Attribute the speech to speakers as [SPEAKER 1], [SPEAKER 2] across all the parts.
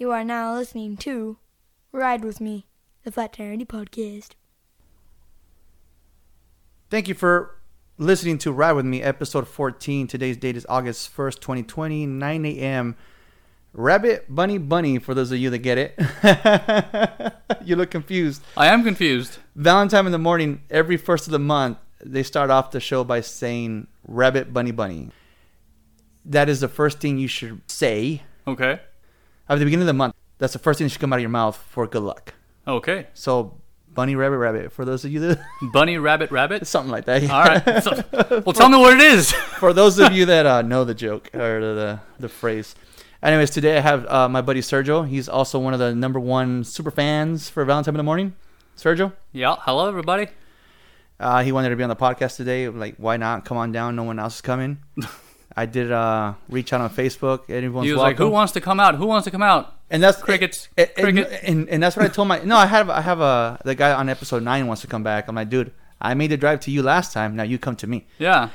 [SPEAKER 1] You are now listening to Ride With Me, the Flat Tire Andy podcast.
[SPEAKER 2] Thank you for listening to Ride With Me, episode 14. Today's date is August 1st, 2020, 9 a.m. Rabbit, bunny, bunny, for those of you that get it. you look confused.
[SPEAKER 3] I am confused.
[SPEAKER 2] Valentine in the morning, every first of the month, they start off the show by saying rabbit, bunny, bunny. That is the first thing you should say
[SPEAKER 3] Okay.
[SPEAKER 2] At the beginning of the month. That's the first thing that should come out of your mouth for good luck.
[SPEAKER 3] Okay.
[SPEAKER 2] So, bunny, rabbit, rabbit, for those of you that.
[SPEAKER 3] Bunny, rabbit, rabbit.
[SPEAKER 2] something like that.
[SPEAKER 3] All right. So- well, tell me what it is.
[SPEAKER 2] for those of you that uh, know the joke or the, the, the phrase. Anyways, today I have uh, my buddy Sergio. He's also one of the number one super fans for Valentine in the Morning. Sergio,
[SPEAKER 3] Yeah. Hello, everybody.
[SPEAKER 2] uh, he wanted to be on the podcast today. Like, why not? Come on down. No one else is coming. I did uh, reach out on Facebook. Everyone's
[SPEAKER 3] He was
[SPEAKER 2] welcome.
[SPEAKER 3] like, "Who wants to come out? Who wants to come out?"
[SPEAKER 2] and that's
[SPEAKER 3] Crickets.
[SPEAKER 2] And, and,
[SPEAKER 3] Cricket.
[SPEAKER 2] and, and that's what I told my no. I have I have a the guy on episode nine wants to come back. I'm like, dude, I made the drive to you last time. Now you come to me.
[SPEAKER 3] Yeah.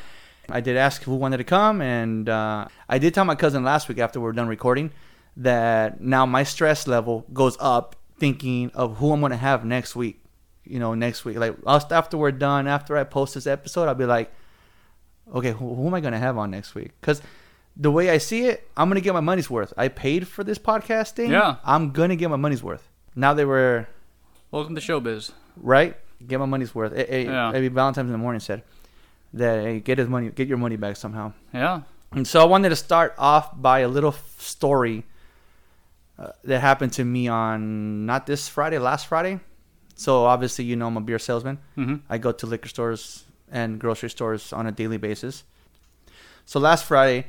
[SPEAKER 2] I did ask who wanted to come, and uh, I did tell my cousin last week after we are done recording that now my stress level goes up thinking of who I'm going to have next week. You know, next week, like after we're done, after I post this episode, I'll be like, okay, who, who am I going to have on next week? Because the way I see it, I'm going to get my money's worth. I paid for this podcasting.
[SPEAKER 3] Yeah.
[SPEAKER 2] I'm going to get my money's worth. Now they were
[SPEAKER 3] Welcome to showbiz.
[SPEAKER 2] right? Get my money's worth. Eh, eh,
[SPEAKER 3] Yeah.
[SPEAKER 2] Maybe Valentine's in the morning said that hey, get his money, get your money back somehow.
[SPEAKER 3] Yeah.
[SPEAKER 2] And so I wanted to start off by a little story uh, that happened to me on not this Friday, last Friday. So obviously, you know, I'm a beer salesman.
[SPEAKER 3] hmm
[SPEAKER 2] I go to liquor stores and grocery stores on a daily basis. So last Friday,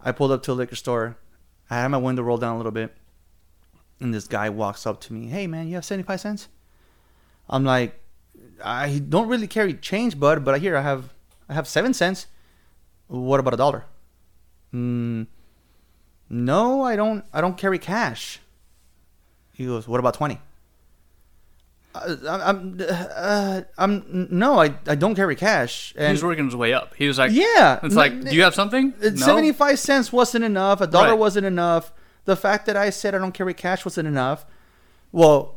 [SPEAKER 2] I pulled up to a liquor store. I had my window rolled down a little bit, and this guy walks up to me. Hey, man, you have seventy-five cents? I'm like, I don't really carry change, bud, but here I have, I have seven cents. What about a dollar? Mm, no, I don't. I don't carry cash. He goes, what about twenty? Uh, I'm, uh, I'm no, I, I don't carry cash.
[SPEAKER 3] He
[SPEAKER 2] And
[SPEAKER 3] was working his way up. He was like,
[SPEAKER 2] yeah,
[SPEAKER 3] It's like, do you have something?
[SPEAKER 2] uh,
[SPEAKER 3] No.
[SPEAKER 2] 75 cents wasn't enough. A dollar
[SPEAKER 3] Right.
[SPEAKER 2] wasn't enough. The fact that I said I don't carry cash wasn't enough. Well,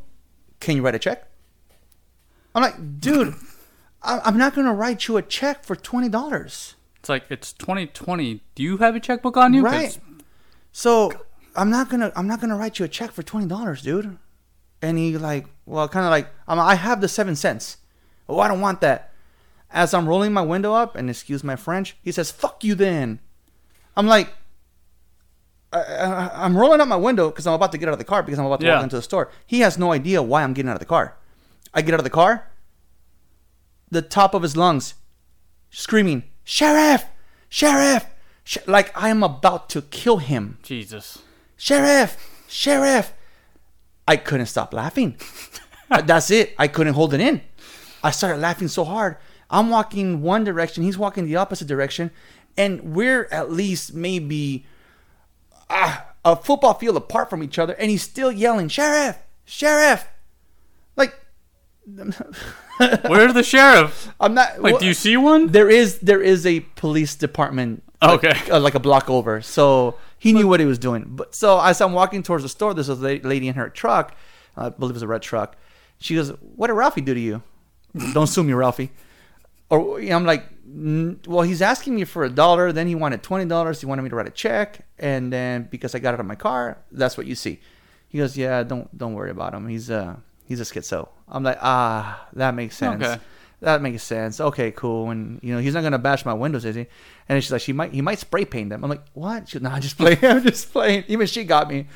[SPEAKER 2] can you write a check? I'm like, dude, I- I'm not going to write you a check for $20.
[SPEAKER 3] It's like it's 2020. Do you have a checkbook on you?
[SPEAKER 2] Right. So I'm not gonna I'm not gonna write you a check for twenty dollars, dude. And he like, well, kind of like, um, I have the seven cents. Oh, I don't want that. As I'm rolling my window up, and excuse my French, he says, "Fuck you." Then I'm like, I, I, I'm rolling up my window because I'm about to get out of the car because I'm about to
[SPEAKER 3] Yeah.
[SPEAKER 2] walk into the store. He has no idea why I'm getting out of the car. I get out of the car. The top of his lungs, screaming, "Sheriff! Sheriff!" Sh-, like I am about to kill him.
[SPEAKER 3] Jesus.
[SPEAKER 2] Sheriff! Sheriff! I couldn't stop laughing. Uh, That's it. I couldn't hold it in. I started laughing so hard. I'm walking one direction, he's walking the opposite direction, and we're at least maybe ah, a football field apart from each other, and he's still yelling, Sheriff! Sheriff! Like,
[SPEAKER 3] Where's the sheriff?
[SPEAKER 2] I'm not.
[SPEAKER 3] Like, do you see one?
[SPEAKER 2] There is there is a police department
[SPEAKER 3] Okay.
[SPEAKER 2] like, uh, like a block over. So he knew what he was doing. But so as I'm walking towards the store, there's a lady in her truck. I believe it was a red truck. She goes, "What did Ralphie do to you? Don't sue me, Ralphie." Or I'm like, "N- "Well, he's asking me for a dollar. Then he wanted twenty dollars. He wanted me to write a check, and then because I got it on my car, that's what you see." He goes, "Yeah, don't don't worry about him. He's uh he's a schizo." I'm like, "Ah, that makes sense."
[SPEAKER 3] Okay.
[SPEAKER 2] That makes sense. Okay, cool. And you know, he's not gonna bash my windows, is he? And she's like, she might, he might spray paint them. I'm like, what? She's, nah, I'm just playing. I'm just playing. Even she got me.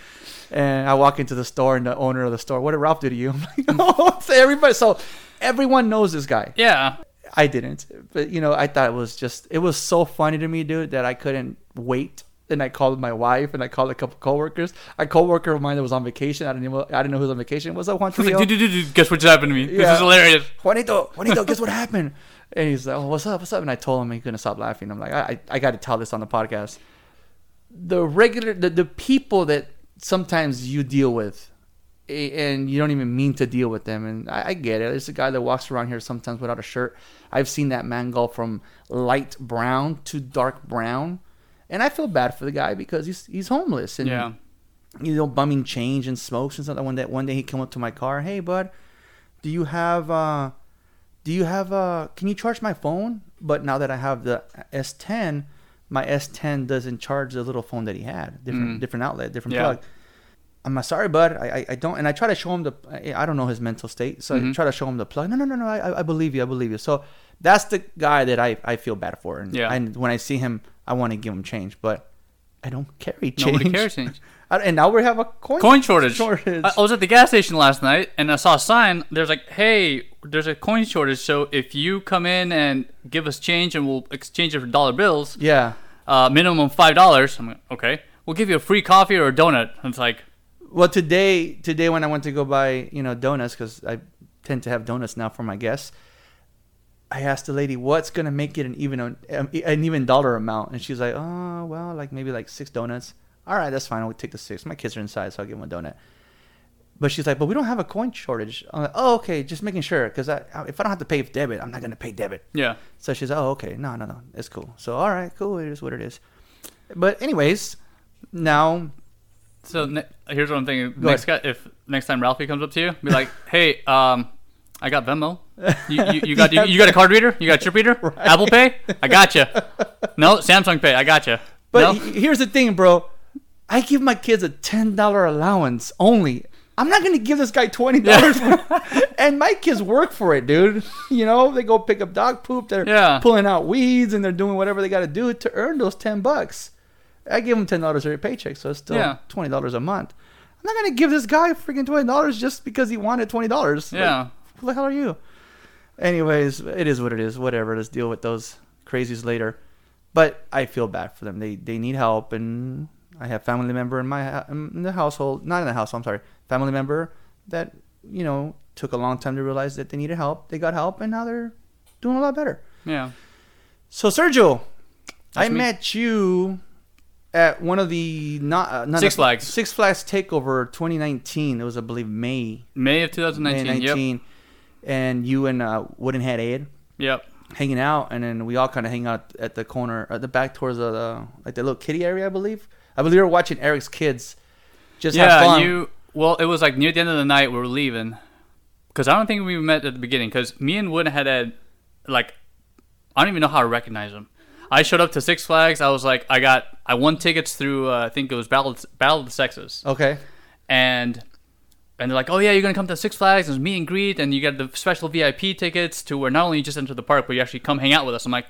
[SPEAKER 2] And I walk into the store, and the owner of the store, what did Ralph do to you? I'm like, oh, everybody. So everyone knows this guy.
[SPEAKER 3] Yeah.
[SPEAKER 2] I didn't, but you know, I thought it was just, it was so funny to me, dude, that I couldn't wait. And I called my wife, and I called a couple coworkers. A coworker of mine that was on vacation. I didn't know, I didn't know who was on vacation. What's up, Juan
[SPEAKER 3] He's like, dude, dude, dude, guess what just happened to me? This is hilarious.
[SPEAKER 2] Juanito, Juanito, guess what happened? And he's like, oh, what's up, what's up? And I told him he couldn't stop laughing. I'm like, I, I, I got to tell this on the podcast. The regular, the, the people that sometimes you deal with, and you don't even mean to deal with them. And I, I get it. There's a guy that walks around here sometimes without a shirt. I've seen that man go from light brown to dark brown, and I feel bad for the guy because he's he's homeless and
[SPEAKER 3] Yeah.
[SPEAKER 2] you know, bumming change and smokes and something. One day, one day he came up to my car. Hey, bud, do you have, uh, do you have, uh, can you charge my phone? But now that I have the S10, my S10 doesn't charge the little phone that he had. Different,
[SPEAKER 3] Mm.
[SPEAKER 2] different outlet, different
[SPEAKER 3] Yeah.
[SPEAKER 2] plug. I'm like, sorry, bud. I, I, I don't, and I try to show him the. I, I don't know his mental state, so I
[SPEAKER 3] Mhm.
[SPEAKER 2] try to show him the plug. No, no, no, no. I, I believe you. I believe you. So that's the guy that I, I feel bad for. And
[SPEAKER 3] Yeah.
[SPEAKER 2] And when I see him, I want to give him change, but I don't carry change.
[SPEAKER 3] Nobody cares change.
[SPEAKER 2] I- and now we have a coin,
[SPEAKER 3] Coin shortage.
[SPEAKER 2] shortage.
[SPEAKER 3] I, I was at the gas station last night and I saw a sign. There's like, hey, there's a coin shortage. So if you come in and give us change and we'll exchange it for dollar bills,
[SPEAKER 2] yeah.
[SPEAKER 3] uh, minimum five dollars. I'm like, okay, we'll give you a free coffee or a donut. And it's like,
[SPEAKER 2] Well, today, today when I went to go buy, you know, donuts because I tend to have donuts now for my guests. I asked the lady, "What's gonna make it an even um, an even dollar amount?" And she's like, "Oh, well, like maybe like six donuts." All right, that's fine. I'll take the six. My kids are inside, so I'll give them a donut. But she's like, "But we don't have a coin shortage." I'm like, "Oh, okay, just making sure because I, if I don't have to pay with debit, I'm not gonna pay debit."
[SPEAKER 3] yeah,
[SPEAKER 2] So she's, like, "Oh, okay, no, no, no, it's cool." So all right, cool. It is what it is. But anyways, now
[SPEAKER 3] So ne- here's what I'm thinking. Next guy, if next time Ralphie comes up to you, be like, "Hey, um, I got Venmo. You, you, you got you, you got a card reader? You got a chip reader? Apple Pay? I got you. No, Samsung Pay. I got you.
[SPEAKER 2] But
[SPEAKER 3] no?
[SPEAKER 2] here's the thing, bro. I give my kids a ten dollar allowance only. I'm not gonna give this guy twenty dollars, and my kids work for it, dude. You know, they go pick up dog poop. They're
[SPEAKER 3] Yeah.
[SPEAKER 2] pulling out weeds, and they're doing whatever they got to do to earn those ten bucks. I give them ten dollars every paycheck, so it's still
[SPEAKER 3] Yeah.
[SPEAKER 2] twenty dollars a month. I'm not gonna give this guy freaking twenty dollars just because he wanted twenty dollars.
[SPEAKER 3] yeah,
[SPEAKER 2] Who the hell are you? Anyways, it is what it is. Whatever. Let's deal with those crazies later. But I feel bad for them. They they need help, and I have family member in my in the household, not in the house. I'm sorry, family member that you know took a long time to realize that they needed help. They got help, and now they're doing a lot better.
[SPEAKER 3] yeah.
[SPEAKER 2] So Sergio, I
[SPEAKER 3] me.
[SPEAKER 2] met you at one of the not, uh, not
[SPEAKER 3] Six Flags.
[SPEAKER 2] Six Flags Takeover 2019. It was I believe May
[SPEAKER 3] May of 2019.
[SPEAKER 2] May 19, and you and uh, Wooden Head Ed
[SPEAKER 3] Yep.
[SPEAKER 2] Hanging out, and then we all kind of hang out at the corner, at the back towards the, the like the little kitty area, I believe. I believe we were watching Eric's kids. Just have
[SPEAKER 3] yeah, you. Well, it was like near the end of the night we were leaving, because I don't think we met at the beginning. Because me and Wood had had, like, I don't even know how to recognize him. I showed up to Six Flags. I was like, I got, I won tickets through. Uh, I think it was Battle Battle of the Sexes,
[SPEAKER 2] okay.
[SPEAKER 3] and and they're like, oh yeah, you're gonna come to Six Flags. There's meet and greet, and you get the special VIP tickets to where not only you just enter the park, but you actually come hang out with us. I'm like,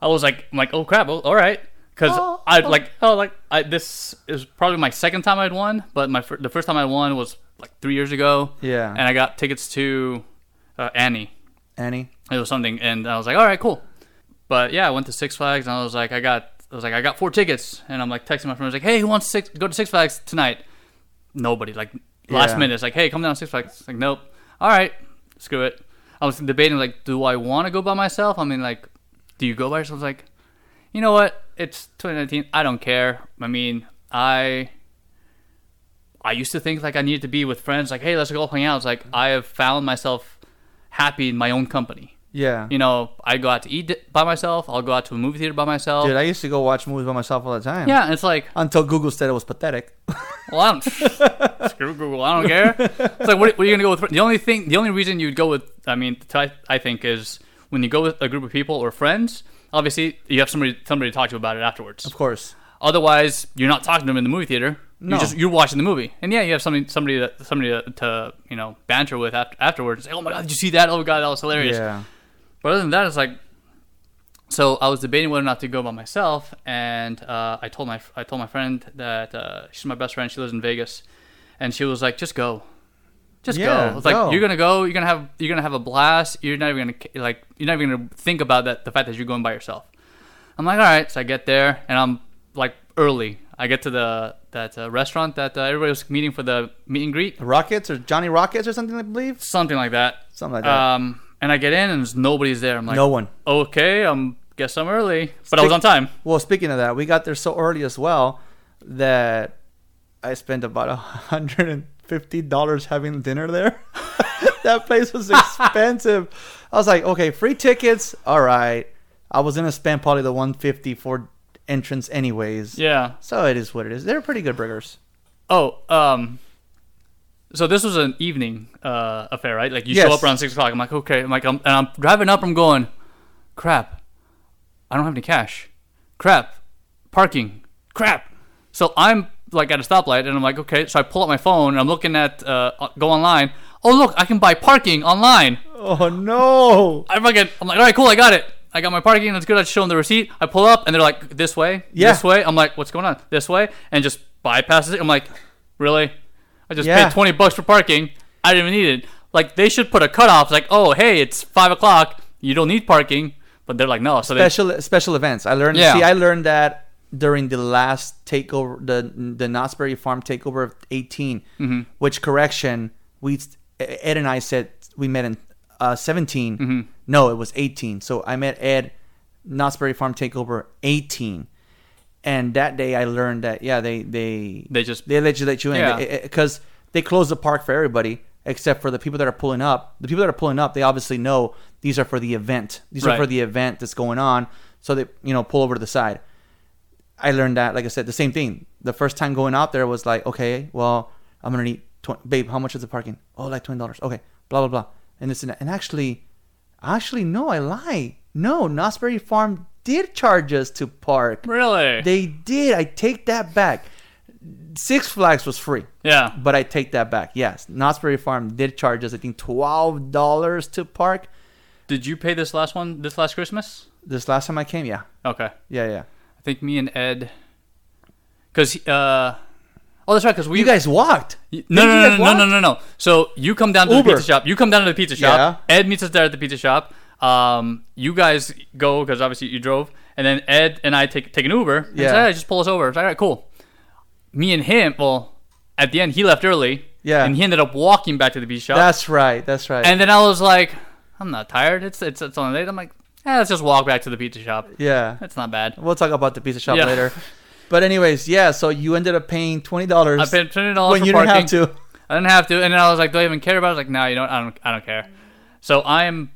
[SPEAKER 3] I was like, I'm like, oh crap, oh, all right, because
[SPEAKER 2] Oh,
[SPEAKER 3] I
[SPEAKER 2] oh.
[SPEAKER 3] like, oh like, I this is probably my second time I'd won, but my the first time I won was like three years ago,
[SPEAKER 2] Yeah.
[SPEAKER 3] and I got tickets to uh, Annie.
[SPEAKER 2] Annie.
[SPEAKER 3] It was something, and I was like, all right, cool. But yeah, I went to Six Flags, and I was like, I got, I was like, I got four tickets, and I'm like texting my friend, I was like, hey, who wants to six, go to Six Flags tonight? Nobody. Like last
[SPEAKER 2] Yeah.
[SPEAKER 3] minute, it's like, hey, come down to Six Flags. Like, nope. All right, screw it. I was debating like, do I want to go by myself? I mean, like, do you go by yourself? I was like, you know what? It's 2019. I don't care. I mean, I. I used to think like I needed to be with friends. Like, hey, let's go hang out. It's like I have found myself happy in my own company.
[SPEAKER 2] Yeah.
[SPEAKER 3] You know, I go out to eat by myself. I'll go out to a movie theater by myself.
[SPEAKER 2] Dude, I used to go watch movies by myself all the time.
[SPEAKER 3] yeah, and it's like,
[SPEAKER 2] Until Google said it was pathetic.
[SPEAKER 3] well, I don't screw Google. I don't care. It's like, what, what are you gonna go with? The only thing, the only reason you'd go with, I mean, I think is when you go with a group of people or friends. Obviously, you have somebody somebody to talk to about it afterwards.
[SPEAKER 2] Of course.
[SPEAKER 3] Otherwise, you're not talking to them in the movie theater.
[SPEAKER 2] No.
[SPEAKER 3] You're just you're watching the movie, and yeah, you have somebody somebody that, somebody to, to you know banter with after, afterwards. Say, oh my god, did you see that? Oh my god, that was hilarious.
[SPEAKER 2] Yeah.
[SPEAKER 3] But other than that, it's like, so I was debating whether or not to go by myself, and uh, I told my I told my friend that uh, she's my best friend. She lives in Vegas, and she was like, "Just go, just
[SPEAKER 2] Yeah,
[SPEAKER 3] go." It's like you're gonna go, you're gonna have you're gonna have a blast. You're not even gonna like you're not even gonna think about that the fact that you're going by yourself. I'm like, all right. So I get there, and I'm like early. I get to the that uh, restaurant that uh, everybody was meeting for the meet and greet,
[SPEAKER 2] Rockets or Johnny Rockets or something, I believe.
[SPEAKER 3] something like that.
[SPEAKER 2] Something like that.
[SPEAKER 3] Um, and I get in, and there's nobody's there. I'm like,
[SPEAKER 2] no one.
[SPEAKER 3] okay, I'm guess I'm early, but I was on time.
[SPEAKER 2] Well, speaking of that, we got there so early as well that I spent about a hundred and fifty dollars having dinner there. that place was expensive. I was like, okay, free tickets, all right. I was gonna spend probably the one fifty for entrance anyways.
[SPEAKER 3] Yeah,
[SPEAKER 2] So it is what it is. They're pretty good burgers.
[SPEAKER 3] Oh, um, so this was an evening uh, affair, right? Like you
[SPEAKER 2] Yes.
[SPEAKER 3] show up around six o'clock. I'm like, okay. I'm like, I'm, and I'm driving up. I'm going, crap. I don't have any cash. Crap. Parking. Crap. So I'm like at a stoplight, and I'm like, okay. So I pull up my phone, and I'm looking at uh, go online. Oh look, I can buy parking online.
[SPEAKER 2] Oh no!
[SPEAKER 3] I fucking, I'm like, all right, cool, I got it. I got my parking. That's good. I show them the receipt. I pull up, and they're like, this way,
[SPEAKER 2] Yeah.
[SPEAKER 3] this way. I'm like, what's going on? This way, and just bypasses it. I'm like, really? I just
[SPEAKER 2] Yeah.
[SPEAKER 3] paid 20 bucks for parking. I didn't even need it. Like they should put a cutoff. Like, oh, hey, it's five o'clock. You don't need parking. But they're like, no. So they,
[SPEAKER 2] Special special events. I learned.
[SPEAKER 3] Yeah.
[SPEAKER 2] See, I learned that during the last takeover, the the Knott's Berry Farm takeover of 18.
[SPEAKER 3] Mm-hmm.
[SPEAKER 2] Which correction? We Ed and I said we met in uh, 17.
[SPEAKER 3] Mm-hmm.
[SPEAKER 2] No, it was 18. So I met Ed, Knott's Berry Farm takeover 18. And that day I learned that yeah they they
[SPEAKER 3] They just-
[SPEAKER 2] they let you let you in
[SPEAKER 3] Yeah.
[SPEAKER 2] because they close the park for everybody except for the people that are pulling up. The people that are pulling up, they obviously know these are for the event. These are for the event that's going on, so they you know pull over to the side. I learned that, like I said, the same thing. The first time going out there was like, okay, well, I'm gonna need, tw- babe, how much is the parking? Oh, like twenty dollars. Okay, blah blah blah, and this and that. And actually, actually, no, I lie. No, Knott's Berry Farm did charge us to park.
[SPEAKER 3] really,
[SPEAKER 2] They did. I take that back. Six Flags was free.
[SPEAKER 3] yeah.
[SPEAKER 2] But I take that back. Yes, Knott's Berry Farm did charge us, I think, twelve dollars to park.
[SPEAKER 3] Did you pay this last one? This last Christmas?
[SPEAKER 2] This last time I came, yeah,
[SPEAKER 3] Okay.
[SPEAKER 2] yeah, yeah.
[SPEAKER 3] I think me and Ed, because uh, oh, that's right. Because we
[SPEAKER 2] You guys walked.
[SPEAKER 3] No, no, no, no, no, no, no, no. So you come down to
[SPEAKER 2] Uber.
[SPEAKER 3] the pizza shop. You come down to the pizza shop. Yeah. Ed meets us there at the pizza shop. Um, you guys go because obviously you drove, and then Ed and I take take an Uber.
[SPEAKER 2] Yeah.
[SPEAKER 3] say, "Hey, just pull us over. It's like, all right, cool. Me and him. Well, at the end, he left early.
[SPEAKER 2] Yeah.
[SPEAKER 3] And he ended up walking back to the pizza shop.
[SPEAKER 2] That's right. That's right.
[SPEAKER 3] and then I was like, I'm not tired. It's it's it's on late. I'm like, eh, let's just walk back to the pizza shop.
[SPEAKER 2] yeah,
[SPEAKER 3] That's not bad.
[SPEAKER 2] we'll talk about the pizza shop
[SPEAKER 3] Yeah.
[SPEAKER 2] later. But anyways, yeah. So you ended up paying twenty dollars
[SPEAKER 3] I paid twenty dollars
[SPEAKER 2] when you
[SPEAKER 3] parking.
[SPEAKER 2] didn't have to.
[SPEAKER 3] I didn't have to, and then I was like, "Do I even care about?" it? I was like, "No, you know, what? I don't, I don't care." So I'm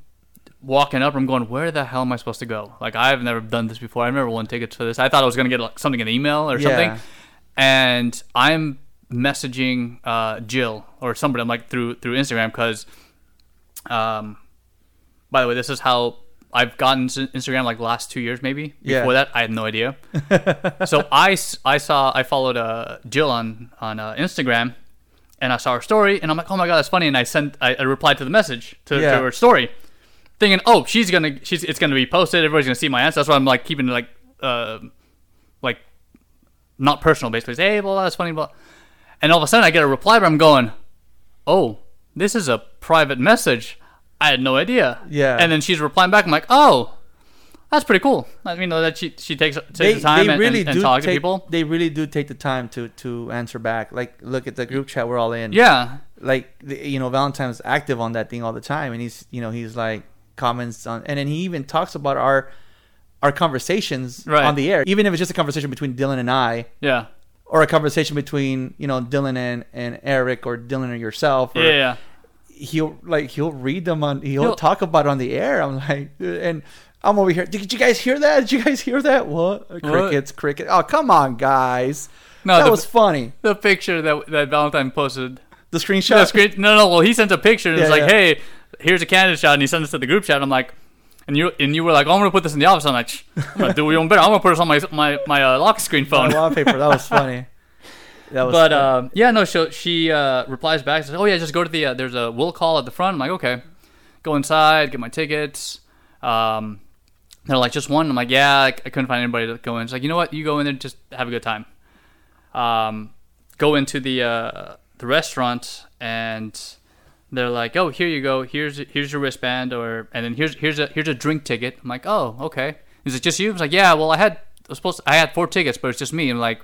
[SPEAKER 3] walking up. I'm going, "Where the hell am I supposed to go?" Like I've never done this before. I've never won tickets for this. I thought I was gonna get like, something in the email or
[SPEAKER 2] Yeah.
[SPEAKER 3] something, and I'm messaging uh, Jill or somebody. I'm like through through Instagram because, um, by the way, this is how I've gotten to Instagram like last two years maybe.
[SPEAKER 2] Yeah.
[SPEAKER 3] Before that, I had no idea. so I, I saw I followed uh, Jill on on uh, Instagram, and I saw her story, and I'm like, oh my god, that's funny, and I sent I, I replied to the message to,
[SPEAKER 2] Yeah.
[SPEAKER 3] to her story, thinking, oh, she's gonna she's it's gonna be posted, everybody's gonna see my answer. That's why I'm like keeping it like uh like not personal, basically. Say, hey, well, that's funny, but and all of a sudden I get a reply, but I'm going, oh, this is a private message. I had no idea.
[SPEAKER 2] Yeah.
[SPEAKER 3] And then she's replying back. I'm like, oh, that's pretty cool. I mean, that she she takes takes
[SPEAKER 2] They,
[SPEAKER 3] the time
[SPEAKER 2] they
[SPEAKER 3] and,
[SPEAKER 2] really
[SPEAKER 3] and, and
[SPEAKER 2] do
[SPEAKER 3] talk
[SPEAKER 2] take,
[SPEAKER 3] to people.
[SPEAKER 2] They really do take the time to to answer back. Like, look at the group chat we're all in.
[SPEAKER 3] Yeah,
[SPEAKER 2] like you know Valentine's active on that thing all the time, and he's you know he's like comments on, and then he even talks about our our conversations
[SPEAKER 3] Right.
[SPEAKER 2] on the air, even if it's just a conversation between Dylan and I,
[SPEAKER 3] yeah,
[SPEAKER 2] or a conversation between you know Dylan and and Eric, or Dylan and yourself. Or
[SPEAKER 3] yeah, yeah.
[SPEAKER 2] He'll like he'll read them on he'll,
[SPEAKER 3] He'll-
[SPEAKER 2] talk about on the air. I'm like, and I'm over here. Did you guys hear that? Did you guys hear that? What crickets, cricket? Oh come on, guys.
[SPEAKER 3] No,
[SPEAKER 2] that
[SPEAKER 3] the-
[SPEAKER 2] was funny.
[SPEAKER 3] The picture that that Valentine posted.
[SPEAKER 2] The screenshot.
[SPEAKER 3] The screen, no, no. Well, he sent a picture and it's
[SPEAKER 2] Yeah,
[SPEAKER 3] like,
[SPEAKER 2] yeah.
[SPEAKER 3] hey, here's a candidate shot, and he sent this to the group chat. I'm like, and you and you were like, oh, I'm gonna put this in the office. I'm like, I'm gonna do even better. I'm gonna put this on my my my uh, lock screen
[SPEAKER 2] My
[SPEAKER 3] phone.
[SPEAKER 2] wallpaper. That was funny. That was
[SPEAKER 3] But uh, yeah, no. So she uh, replies back, says, "Oh yeah, just go to the uh, there's a will call at the front." I'm like, okay, go inside, get my tickets. Um, they're like, just one. I'm like, yeah, I, I couldn't find anybody to go in. She's like, you know what? You go in there, just have a good time. Um, go into the uh, the restaurant and they're like, oh, here you go. Here's here's your wristband, or and then here's here's a here's a drink ticket. I'm like, oh, okay. Is it just you? I was like, yeah. Well, I had I was supposed to, I had four tickets, but it's just me. I'm like,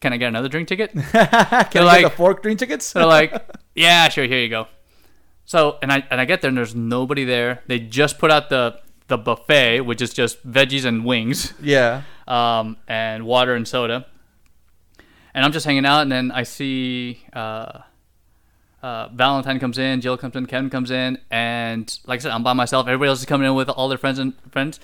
[SPEAKER 3] can I get another drink ticket?
[SPEAKER 2] Can I
[SPEAKER 3] they're
[SPEAKER 2] get
[SPEAKER 3] like-
[SPEAKER 2] the fork drink tickets?
[SPEAKER 3] They're like, yeah, sure, here you go. So and I and I get there and there's nobody there. They just put out the the buffet, which is just veggies and wings,
[SPEAKER 2] yeah.
[SPEAKER 3] um, and water and soda. And I'm just hanging out, and then I see uh, uh, Valentine comes in, Jill comes in, Kevin comes in, and like I said, I'm by myself. Everybody else is coming in with all their friends and friends.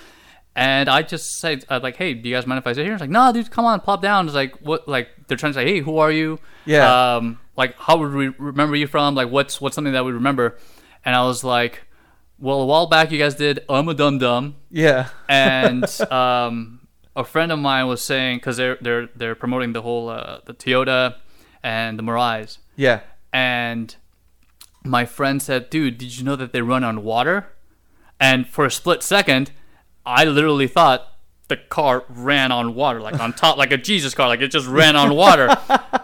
[SPEAKER 3] And I just said, I like, hey, do you guys mind if I sit here? It's like, no, dude, come on, pop down. It's like, what? Like, they're trying to say, hey, who are you?
[SPEAKER 2] Yeah.
[SPEAKER 3] Um, like, how would we remember you from? Like, what's what's something that we remember? And I was like, well, a while back, you guys did I'm a Dum Dum,
[SPEAKER 2] Yeah.
[SPEAKER 3] and um, a friend of mine was saying because they're they're they're promoting the whole uh, the Toyota and the Mirai,
[SPEAKER 2] Yeah.
[SPEAKER 3] And my friend said, "Dude, did you know that they run on water?" And for a split second, I literally thought the car ran on water, like on top, like a Jesus car, like it just ran on water.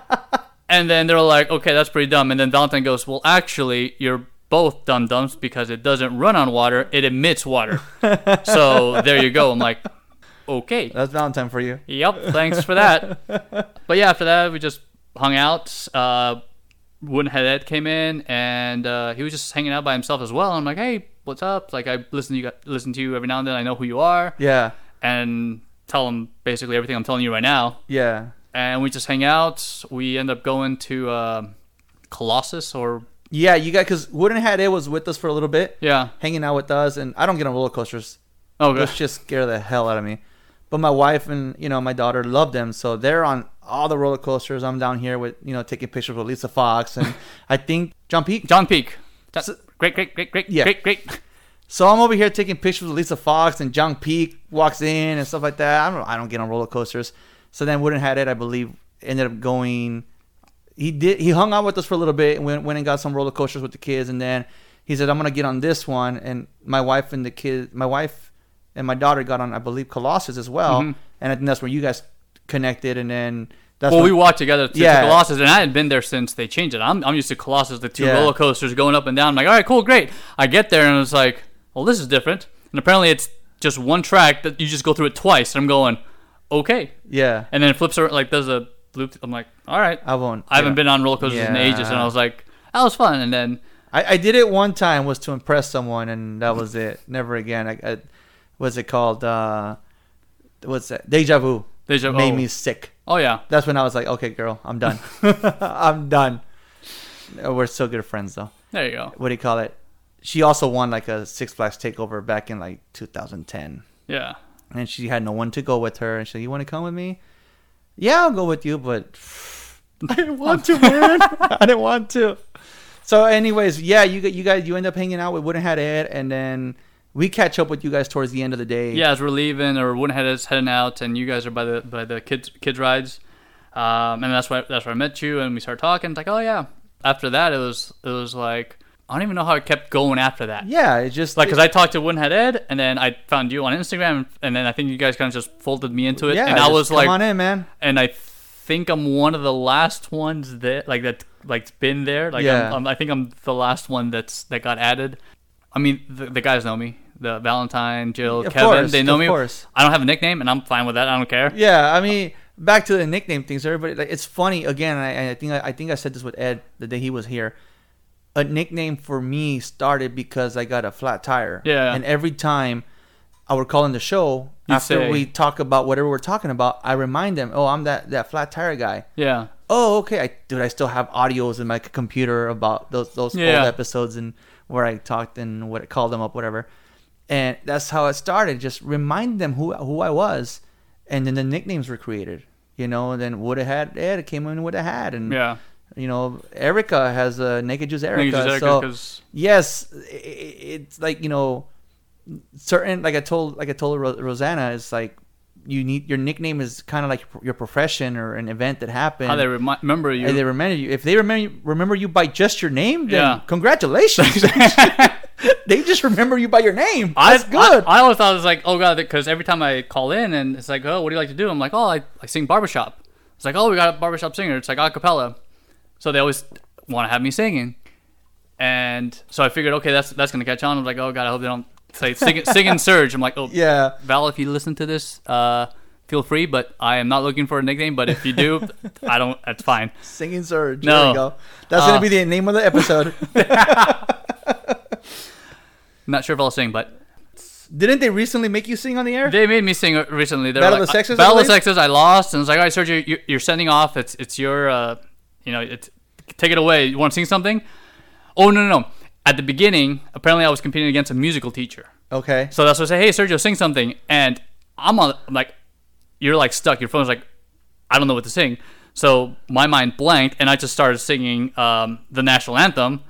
[SPEAKER 3] and then they're like, "Okay, that's pretty dumb." And then Valentine goes, "Well, actually, you're." Both dumb dums because it doesn't run on water; it emits water. so there you go. I'm like, okay,
[SPEAKER 2] That's Valentine for you.
[SPEAKER 3] Yep, thanks for that. but yeah, after that we just hung out. Uh, Woodenhead Ed came in and uh, he was just hanging out by himself as well. I'm like, hey, what's up? Like I listen to you, listen to you every now and then. I know who you are,
[SPEAKER 2] Yeah.
[SPEAKER 3] and tell him basically everything I'm telling you right now.
[SPEAKER 2] Yeah.
[SPEAKER 3] And we just hang out. We end up going to uh, Colossus or
[SPEAKER 2] Yeah, you got because Wooden It was with us for a little bit,
[SPEAKER 3] yeah.
[SPEAKER 2] hanging out with us, and I don't get on roller coasters.
[SPEAKER 3] Oh,
[SPEAKER 2] Those just scare the hell out of me. But my wife and you know my daughter love them, so they're on all the roller coasters. I'm down here with you know taking pictures with Lisa Fox, and I think John Peak.
[SPEAKER 3] John Peak. That's
[SPEAKER 2] So-
[SPEAKER 3] great, great, great, great,
[SPEAKER 2] Yeah.
[SPEAKER 3] great, great.
[SPEAKER 2] So I'm over here taking pictures with Lisa Fox, and John Peak walks in and stuff like that. I don't I don't get on roller coasters. So then Wooden Hat It, I believe, ended up going. He did. He hung out with us for a little bit and went went and got some roller coasters with the kids, and then he said, "I'm gonna get on this one." And my wife and the kid, my wife and my daughter got on, I believe, Colossus as well,
[SPEAKER 3] Mhm.
[SPEAKER 2] and I think that's where you guys connected, and then that's
[SPEAKER 3] well,
[SPEAKER 2] when-
[SPEAKER 3] we walked together to,
[SPEAKER 2] Yeah.
[SPEAKER 3] to Colossus, and I hadn't been there since they changed it. I'm, I'm used to Colossus, the two
[SPEAKER 2] Yeah.
[SPEAKER 3] roller coasters going up and down. I'm like, all right, cool, great. I get there, and it's like, well, this is different. And apparently, it's just one track that you just go through it twice. And I'm going, okay.
[SPEAKER 2] yeah,
[SPEAKER 3] And then it flips around, like, there's a loop. I'm like, all right.
[SPEAKER 2] I won't.
[SPEAKER 3] I haven't
[SPEAKER 2] yeah.
[SPEAKER 3] been on roller coasters in ages, and I was like, that was fun. And then,
[SPEAKER 2] I, I did it one time was to impress someone, and that was it. Never again. I, I what's it called? Uh, what's that? Deja vu.
[SPEAKER 3] Deja- vu
[SPEAKER 2] made
[SPEAKER 3] oh.
[SPEAKER 2] me sick.
[SPEAKER 3] oh yeah,
[SPEAKER 2] That's when I was like, okay, girl, I'm done. I'm done. Uh, We're still good friends though.
[SPEAKER 3] there you go.
[SPEAKER 2] What do you call it? She also won like a Six Flags takeover back in like 2010,
[SPEAKER 3] Yeah.
[SPEAKER 2] and she had no one to go with her. And she said, "You want to come with me?" Yeah, I'll go with you, but I didn't want to, man. I didn't want to. So, anyways, yeah, you you guys you end up hanging out with Wooden Hat Ed, and then we catch up with you guys towards the end of the day.
[SPEAKER 3] Yeah, as we're leaving, or Woodenhead is heading out, and you guys are by the by the kids kids rides, um, and that's why that's where I met you, and we start talking. It's like, oh yeah. After that, it was it was like I don't even know how it kept going after that.
[SPEAKER 2] yeah, it just
[SPEAKER 3] Like, cause I talked to Woodenhead Ed, and then I found you on Instagram, and then I think you guys kind of just folded me into it,
[SPEAKER 2] yeah,
[SPEAKER 3] and I was
[SPEAKER 2] come
[SPEAKER 3] like,
[SPEAKER 2] on in, man.
[SPEAKER 3] and I think I'm one of the last ones that like that like's been there. Like
[SPEAKER 2] Yeah.
[SPEAKER 3] I'm, I'm, I think I'm the last one that's that got added. I mean, the, the guys know me. The Valentine, Jill,
[SPEAKER 2] Of
[SPEAKER 3] Kevin,
[SPEAKER 2] course,
[SPEAKER 3] they know
[SPEAKER 2] of
[SPEAKER 3] me.
[SPEAKER 2] course.
[SPEAKER 3] I don't have a nickname, and I'm fine with that. I don't care.
[SPEAKER 2] Yeah, I mean, back to the nickname things. Everybody, like, it's funny again. I, I think I, I think I said this with Ed the day he was here. A nickname for me started because I got a flat tire.
[SPEAKER 3] Yeah.
[SPEAKER 2] and every time I would call in the show
[SPEAKER 3] You'd
[SPEAKER 2] after
[SPEAKER 3] say-
[SPEAKER 2] we talk about whatever we're talking about, I remind them, "Oh, I'm that that flat tire guy."
[SPEAKER 3] Yeah,
[SPEAKER 2] Oh, okay. I dude, I still have audios in my computer about those those
[SPEAKER 3] Yeah.
[SPEAKER 2] old episodes and where I talked and what it called them up, whatever. And that's how it started. Just remind them who who I was, and then the nicknames were created. You know, and then would have had Ed came in with a hat, and
[SPEAKER 3] yeah.
[SPEAKER 2] you know, Erica has a naked Juice
[SPEAKER 3] I think
[SPEAKER 2] Erica. so yes, i- i- it's like you know, certain like I told like I told Ro- Rosanna, it's like you need your nickname is kind of like your profession or an event that happened.
[SPEAKER 3] how they remi- remember you.
[SPEAKER 2] And they remember you. If they remember remember you by just your name, then
[SPEAKER 3] Yeah.
[SPEAKER 2] congratulations. they just remember you by your name.
[SPEAKER 3] I-
[SPEAKER 2] That's good.
[SPEAKER 3] I, I always thought it was like, oh god, because every time I call in and it's like, oh, what do you like to do? I'm like, oh, I, I sing barbershop. It's like, oh, we got a barbershop singer. It's like a cappella. So they always want to have me singing, and so I figured, okay, that's that's gonna catch on. I'm like, oh god, I hope they don't say sing, sing and surge. I'm like, oh,
[SPEAKER 2] yeah.
[SPEAKER 3] Val, if you listen to this, uh, feel free, but I am not looking for a nickname. But if you do, I don't. That's fine.
[SPEAKER 2] Singing Surge.
[SPEAKER 3] No.
[SPEAKER 2] There we go. That's
[SPEAKER 3] Uh,
[SPEAKER 2] gonna be the name of the episode.
[SPEAKER 3] not sure if I'll sing, but
[SPEAKER 2] Didn't they recently make you sing on the air?
[SPEAKER 3] They made me sing recently. They're
[SPEAKER 2] Battle
[SPEAKER 3] like,
[SPEAKER 2] of the Sexes, I
[SPEAKER 3] Battle of the? Sexes. I lost, and it's like, all right, Sergio, you're, you're sending off. It's it's your, uh, you know, it's take it away. You want to sing something? Oh no, no, no. At the beginning, apparently, I was competing against a musical teacher.
[SPEAKER 2] Okay.
[SPEAKER 3] So that's what I say, hey Sergio, sing something, and I'm on I'm like, you're like stuck. Your phone's like, I don't know what to sing. So my mind blanked, and I just started singing um, the national anthem,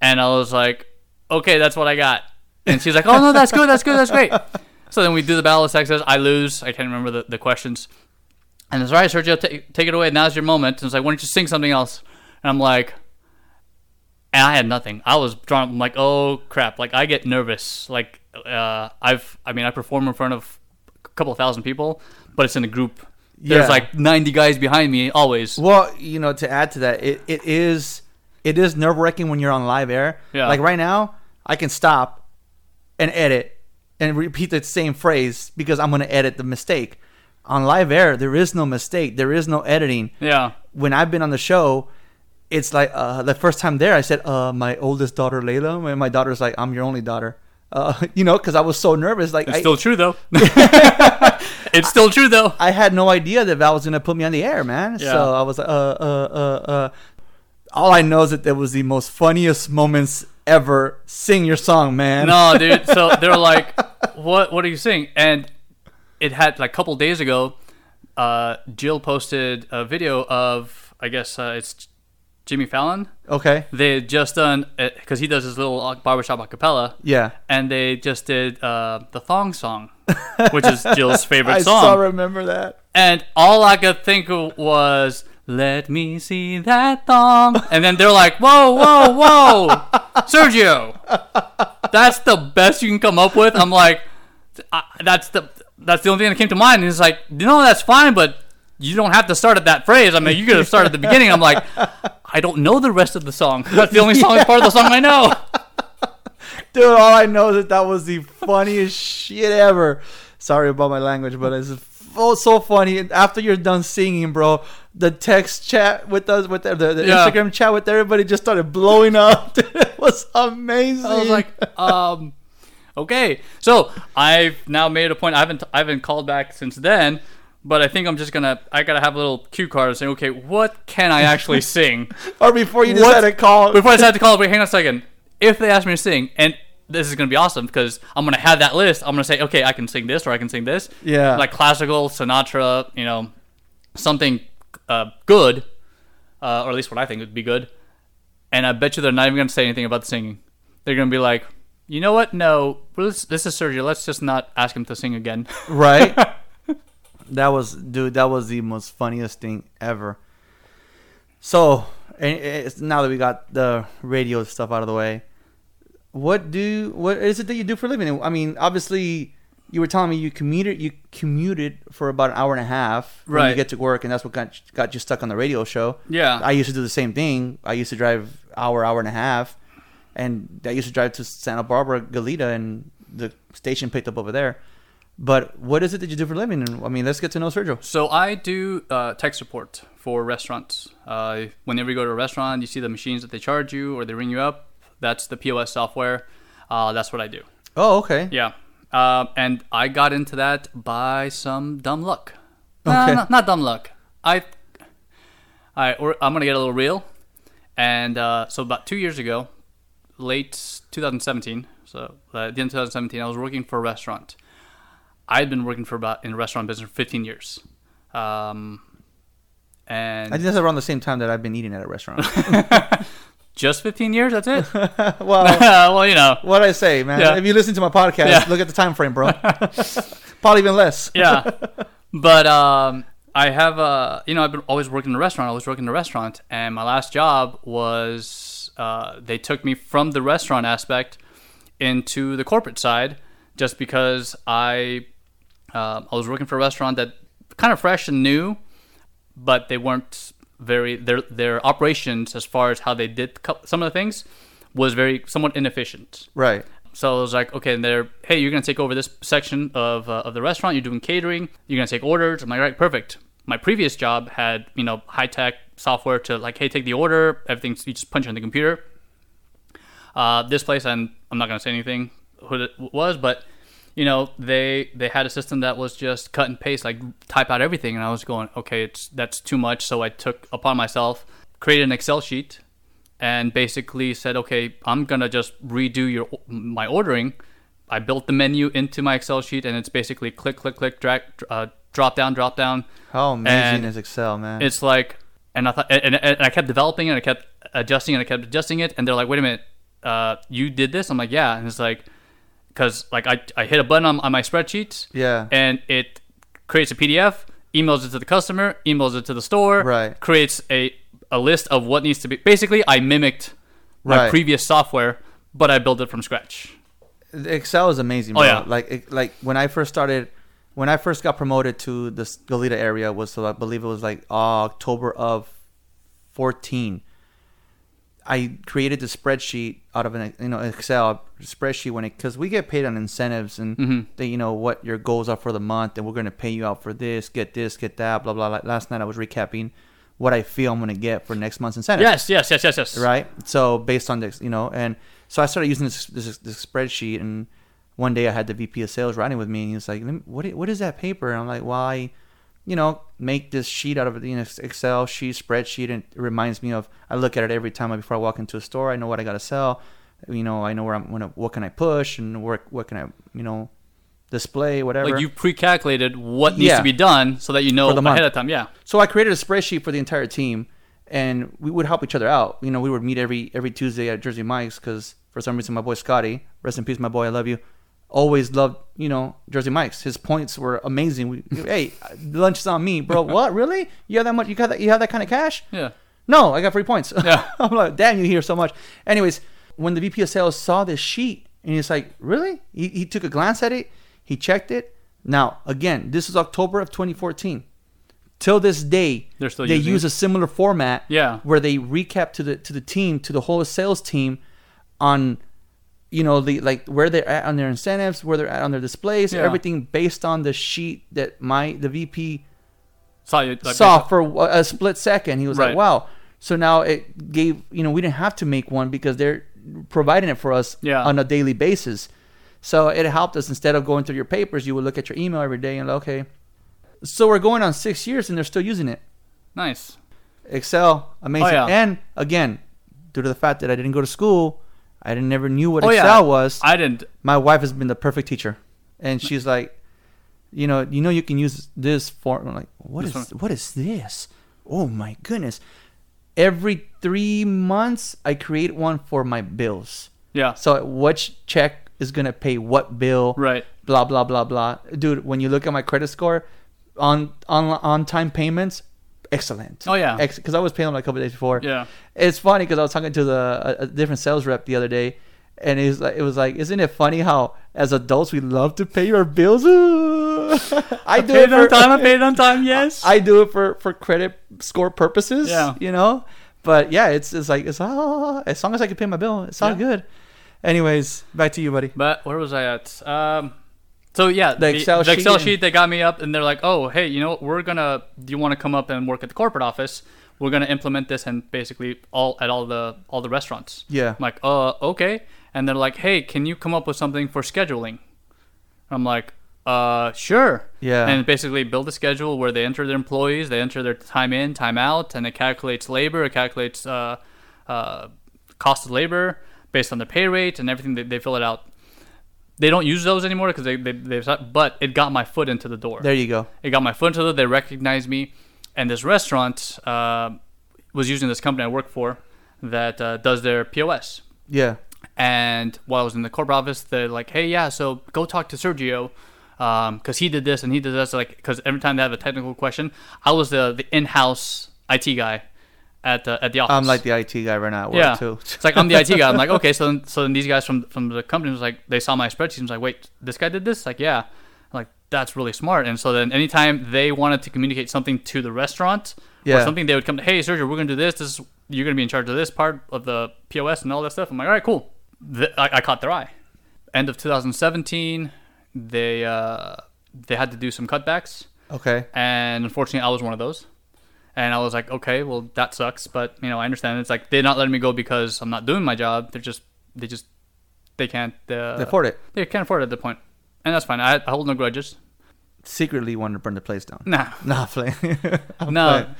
[SPEAKER 3] and I was like, okay, that's what I got. And she's like, oh no, that's good, that's good, that's great. So then we do the battle of sexes. I lose. I can't remember the, the questions. And it's all right, Sergio, take take it away. Now's your moment. And it's like, why don't you sing something else? And I'm like, and I had nothing. I was drawn. I'm like, oh crap! Like I get nervous. Like uh, I've, I mean, I perform in front of a couple thousand people, but it's in a group. There's
[SPEAKER 2] Yeah.
[SPEAKER 3] like 90 guys behind me always.
[SPEAKER 2] Well, you know, to add to that, it, it is it is nerve wracking when you're on live air.
[SPEAKER 3] Yeah.
[SPEAKER 2] Like right now, I can stop and edit and repeat the same phrase because I'm going to edit the mistake. On live air, there is no mistake. There is no editing.
[SPEAKER 3] Yeah,
[SPEAKER 2] When I've been on the show, it's like uh, the first time there, I said, uh, "My oldest daughter, Layla," and my daughter's like, "I'm your only daughter." Uh, you know, because I was so nervous. Like
[SPEAKER 3] it's
[SPEAKER 2] I,
[SPEAKER 3] still true though. it's still true though.
[SPEAKER 2] I had no idea that Val was gonna put me on the air, man.
[SPEAKER 3] Yeah.
[SPEAKER 2] So I was like, uh, uh, uh, uh. All I know is that there was the most funniest moments ever. Sing your song, man.
[SPEAKER 3] No, dude. So they're like, "What? What are you saying?" And it had like a couple days ago. Uh, Jill posted a video of, I guess uh, it's Jimmy Fallon.
[SPEAKER 2] Okay.
[SPEAKER 3] They had just done because he does his little barbershop acapella.
[SPEAKER 2] Yeah.
[SPEAKER 3] and they just did uh, the thong song, which is Jill's favorite song.
[SPEAKER 2] I
[SPEAKER 3] song.
[SPEAKER 2] saw remember that.
[SPEAKER 3] and all I could think of was, "Let me see that thong," and then they're like, "Whoa, whoa, whoa, Sergio, that's the best you can come up with." I'm like, "That's the that's the only thing that came to mind." And he's like, "No, that's fine, but." You don't have to start at that phrase. I mean, you could have started at the beginning. I'm like, I don't know the rest of the song. That's the only song part of the song I know.
[SPEAKER 2] Dude, all I know is that that was the funniest shit ever. Sorry about my language, but it's so, so funny. And after you're done singing, bro, the text chat with us, with the, the, the
[SPEAKER 3] Yeah.
[SPEAKER 2] Instagram chat with everybody just started blowing up. it was amazing.
[SPEAKER 3] I was like, um, okay. So I've now made a point. I haven't I haven't called back since then, but I think I'm just gonna I gotta have a little cue card saying, okay, what can I actually sing?
[SPEAKER 2] or before you
[SPEAKER 3] What-
[SPEAKER 2] to call.
[SPEAKER 3] Before I decide to call, wait, hang on a second. If they ask me to sing, and this is gonna be awesome because I'm gonna have that list. I'm gonna say, okay, I can sing this or I can sing this.
[SPEAKER 2] Yeah.
[SPEAKER 3] Like classical, Sinatra, you know, something uh, good, uh, or at least what I think would be good. And I bet you they're not even gonna say anything about the singing. They're gonna be like, you know what? No, this is Sergio. Let's just not ask him to sing again.
[SPEAKER 2] right? that was, dude. That was the most funniest thing ever. So, and it's, now that we got the radio stuff out of the way, what do what is it that you do for a living? I mean, obviously, you were telling me you commuted you commuted for about an hour and a half when you get to work, and that's what got got you stuck on the radio show.
[SPEAKER 3] Yeah.
[SPEAKER 2] I used to do the same thing. I used to drive hour hour and a half, and I used to drive to Santa Barbara, Goleta, and the station picked up over there. But what is it that you do for a living? And I mean, let's get to know Sergio.
[SPEAKER 3] So I do uh, tech support for restaurants. Uh, whenever you go to a restaurant, you see the machines that they charge you or they ring you up. That's the POS software. Uh, that's what I do.
[SPEAKER 2] Oh, okay.
[SPEAKER 3] Yeah. Uh, and I got into that by some dumb luck.
[SPEAKER 2] Okay.
[SPEAKER 3] not, not dumb luck. I, right, we're, I'm gonna get a little real. And uh, so about two years ago, late 2017, so uh, at the end of 2017, I was working for a restaurant. I had been working for about in the restaurant business for 15 years. Um, and
[SPEAKER 2] I think that's around the same time that I've been eating at a restaurant.
[SPEAKER 3] just 15 years. That's it.
[SPEAKER 2] well,
[SPEAKER 3] well, you know,
[SPEAKER 2] what I say, man.
[SPEAKER 3] Yeah.
[SPEAKER 2] If you listen to my podcast,
[SPEAKER 3] Yeah.
[SPEAKER 2] look at the time frame, bro. Probably even less.
[SPEAKER 3] yeah. But um, I have uh, you know, I've been always working in a restaurant. I was working in a restaurant, and my last job was uh, they took me from the restaurant aspect into the corporate side, just because I uh, I was working for a restaurant that kind of fresh and new, but they weren't very their their operations as far as how they did some of the things was very somewhat inefficient.
[SPEAKER 2] Right.
[SPEAKER 3] So I was like, okay, and they're, hey, you're gonna take over this section of uh, of the restaurant. You're doing catering. You're gonna take orders. I'm like, right, perfect. My previous job had you know high tech software to like, hey, take the order. Everything you just punch in the computer. Uh, this place, and I'm not gonna say anything who it was, but you know they they had a system that was just cut and paste, like type out everything, and I was going, okay, it's that's too much. So I took upon myself, created an Excel sheet, and basically said, okay, I'm gonna just redo your my ordering. I built the menu into my Excel sheet, and it's basically click, click, click, drag, uh, drop down, drop down.
[SPEAKER 2] How amazing
[SPEAKER 3] And
[SPEAKER 2] is Excel, man?
[SPEAKER 3] It's like, and I thought, and, and, and I kept developing it, and I kept adjusting, and I kept adjusting it, and they're like, wait a minute, uh, you did this? I'm like, yeah, and it's like, because like I, I hit a button on, on my spreadsheets,
[SPEAKER 2] yeah.
[SPEAKER 3] and it creates a PDF, emails it to the customer, emails it to the store,
[SPEAKER 2] Right.
[SPEAKER 3] creates a a list of what needs to be. Basically, I mimicked my
[SPEAKER 2] Right.
[SPEAKER 3] previous software, but I built it from scratch.
[SPEAKER 2] Excel is amazing.
[SPEAKER 3] Oh, yeah.
[SPEAKER 2] Like it, like when I first started, when I first got promoted to the Goleta area was so I believe it was like October of fourteen. I created the spreadsheet out of an you know Excel spreadsheet when it because we get paid on incentives and
[SPEAKER 3] Mhm.
[SPEAKER 2] they you know what your goals are for the month and we're gonna pay you out for this, get this, get that, blah blah. blah. Last night I was recapping what I feel I'm gonna get for next month's incentive
[SPEAKER 3] Yes, yes, yes, yes, yes.
[SPEAKER 2] right? So based on this, you know, and so I started using this this, this spreadsheet, and one day I had the VP of sales writing with me, and he was like, "What what is that paper?" And I'm like, "Well, I, you know, make this sheet out of you know Excel sheet spreadsheet, and it reminds me of I look at it every time before I walk into a store. I know what I gotta sell, you know, I know where I'm gonna what can I push and where what can I you know display whatever.
[SPEAKER 3] Like you pre-calculated what needs
[SPEAKER 2] Yeah.
[SPEAKER 3] to be done so that you know ahead
[SPEAKER 2] month.
[SPEAKER 3] of time. Yeah.
[SPEAKER 2] So I created a spreadsheet for the entire team, and we would help each other out. You know, we would meet every every Tuesday at Jersey Mike's because for some reason my boy Scotty, rest in peace, my boy, I love you. Always loved you know Jersey Mike's. His points were amazing. We, hey, lunch is on me, bro. what really? You have that much? You got that? You have that kind of cash?
[SPEAKER 3] Yeah.
[SPEAKER 2] No, I got free points.
[SPEAKER 3] Yeah.
[SPEAKER 2] I'm like, damn, you hear so much. Anyways, when the VP of sales saw this sheet, and he's like, really? He, he took a glance at it, he checked it. Now, again, this is October of 2014. Till this day,
[SPEAKER 3] They're still
[SPEAKER 2] they
[SPEAKER 3] using
[SPEAKER 2] use a similar format
[SPEAKER 3] Yeah.
[SPEAKER 2] where they recap to the to the team, to the whole sales team on you know the like where they're at on their incentives, where they're at on their displays,
[SPEAKER 3] Yeah.
[SPEAKER 2] everything based on the sheet that my the VP
[SPEAKER 3] Saw you. Like,
[SPEAKER 2] saw for a a split second. He was
[SPEAKER 3] Right.
[SPEAKER 2] like, "Wow!" So now it gave you know we didn't have to make one because they're providing it for us
[SPEAKER 3] Yeah.
[SPEAKER 2] on a daily basis. So it helped us instead of going through your papers, you would look at your email every day and like, okay. So we're going on six years and they're still using it.
[SPEAKER 3] Nice.
[SPEAKER 2] Excel, amazing.
[SPEAKER 3] Oh, yeah.
[SPEAKER 2] And again, due to the fact that I didn't go to school, I never knew what
[SPEAKER 3] Oh,
[SPEAKER 2] Excel
[SPEAKER 3] yeah.
[SPEAKER 2] was.
[SPEAKER 3] I didn't.
[SPEAKER 2] my wife has been the perfect teacher, and she's like, you know, you know, you can use this form. I'm like, what
[SPEAKER 3] This
[SPEAKER 2] is what is this? Oh my goodness! Every three months, I create one for my bills.
[SPEAKER 3] Yeah.
[SPEAKER 2] So which check is gonna pay what bill?
[SPEAKER 3] Right.
[SPEAKER 2] Blah blah blah blah. Dude, when you look at my credit score, on on on time payments, excellent.
[SPEAKER 3] Oh, yeah.
[SPEAKER 2] because I was paying them like a couple days before.
[SPEAKER 3] Yeah.
[SPEAKER 2] It's funny because I was talking to the a, a different sales rep the other day, and it was like, it was like, isn't it funny how as adults we love to pay our bills? I do
[SPEAKER 3] Paid
[SPEAKER 2] it
[SPEAKER 3] on time. I paid on time. Yes.
[SPEAKER 2] I do it for for credit score purposes.
[SPEAKER 3] Yeah.
[SPEAKER 2] you know. But yeah, it's it's like it's ah, as long as I can pay my bill, it's all
[SPEAKER 3] Yeah.
[SPEAKER 2] good. Anyways, back to you, buddy.
[SPEAKER 3] But where was I at? Um, so yeah,
[SPEAKER 2] The Excel
[SPEAKER 3] the
[SPEAKER 2] sheet
[SPEAKER 3] Excel
[SPEAKER 2] and-
[SPEAKER 3] sheet. They got me up, and they're like, "Oh, hey, you know, what? we're gonna. Do you want to come up and work at the corporate office? We're gonna implement this and basically all at all the all the restaurants."
[SPEAKER 2] Yeah.
[SPEAKER 3] I'm like, "Uh, okay." And they're like, "Hey, can you come up with something for scheduling?" I'm like, "Uh, sure."
[SPEAKER 2] Yeah.
[SPEAKER 3] And basically build a schedule where they enter their employees, they enter their time in, time out, and it calculates labor, it calculates uh, uh, cost of labor based on their pay rate and everything. They, they fill it out. They don't use those anymore because they, they they've but it got my foot into the door.
[SPEAKER 2] There you go.
[SPEAKER 3] It got my foot into the door. They recognized me, and this restaurant uh, was using this company I work for that uh, does their POS.
[SPEAKER 2] Yeah.
[SPEAKER 3] And while I was in the corporate office, they're like, "Hey, yeah, so go talk to Sergio, because he did this and he did this." Like, because every time they have a technical question, I was the the in-house IT guy at the at the office.
[SPEAKER 2] I'm like the IT guy right now
[SPEAKER 3] yeah,
[SPEAKER 2] too.
[SPEAKER 3] it's like I'm the IT guy. I'm like, okay, so then, so then these guys from from the company was like, they saw my spreadsheet. and was like, wait, this guy did this? Like, yeah. I'm like, that's really smart. And so then anytime they wanted to communicate something to the restaurant or something, they would come to, hey, Sergio, we're gonna do this. This is you're gonna be in charge of this part of the POS and all that stuff. I'm like, all right, cool. Th- I, I caught their eye. End of 2017, they uh, they had to do some cutbacks,
[SPEAKER 2] Okay.
[SPEAKER 3] and unfortunately, I was one of those. And I was like, okay, well, that sucks, but you know, I understand. It's like they're not letting me go because I'm not doing my job. They're just, they just, they can't. Uh,
[SPEAKER 2] They afford it.
[SPEAKER 3] They can't afford it at the point, and that's fine. I, I hold no grudges.
[SPEAKER 2] Secretly wanted to burn the place down.
[SPEAKER 3] Nah,
[SPEAKER 2] Nah, playing. I'm
[SPEAKER 3] no.
[SPEAKER 2] playing.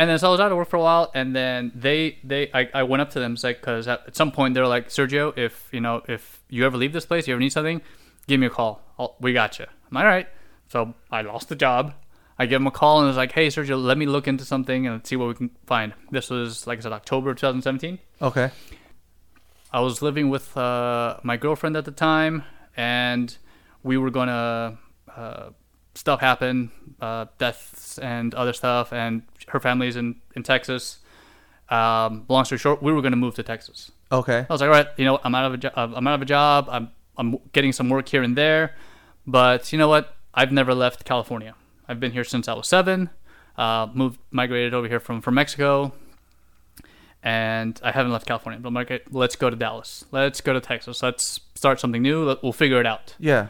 [SPEAKER 3] And then so I was out of work for a while, and then they they I, I went up to them it's like because at, at some point they're like Sergio, if you know if you ever leave this place, you ever need something, give me a call. I'll, we got you. I'm like, all right. So I lost the job. I give him a call and was like, hey Sergio, let me look into something and see what we can find. This was like I said October 2017.
[SPEAKER 2] Okay.
[SPEAKER 3] I was living with uh, my girlfriend at the time, and we were gonna uh, stuff happen, uh, deaths and other stuff, and her family's in in Texas. Um, long story short, we were gonna move to Texas.
[SPEAKER 2] Okay.
[SPEAKER 3] I was like, all right, you know, I'm out of a jo- I'm out of a job. I'm I'm getting some work here and there, but you know what? I've never left California. I've been here since I was seven. Uh, moved, migrated over here from from Mexico, and I haven't left California. But I'm like, let's go to Dallas. Let's go to Texas. Let's start something new. We'll figure it out.
[SPEAKER 2] Yeah.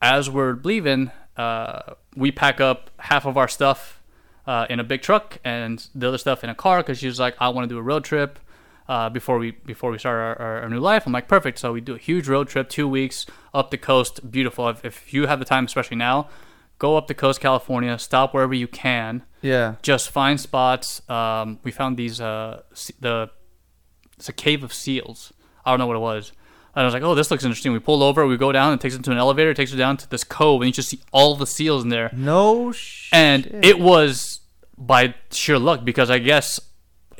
[SPEAKER 3] As we're leaving, uh, we pack up half of our stuff uh, in a big truck and the other stuff in a car because she was like, I want to do a road trip uh, before we before we start our, our, our new life. I'm like, perfect. So we do a huge road trip, two weeks up the coast, beautiful. If, if you have the time, especially now, go up the coast, California, stop wherever you can
[SPEAKER 2] Yeah.
[SPEAKER 3] just find spots. Um, we found these uh, the it's a cave of seals. I don't know what it was. And I was like, oh, this looks interesting. We pull over, we go down, and it takes us to an elevator. It takes us down to this cove, and you just see all the seals in there.
[SPEAKER 2] No sh-
[SPEAKER 3] And it was by sheer luck because I guess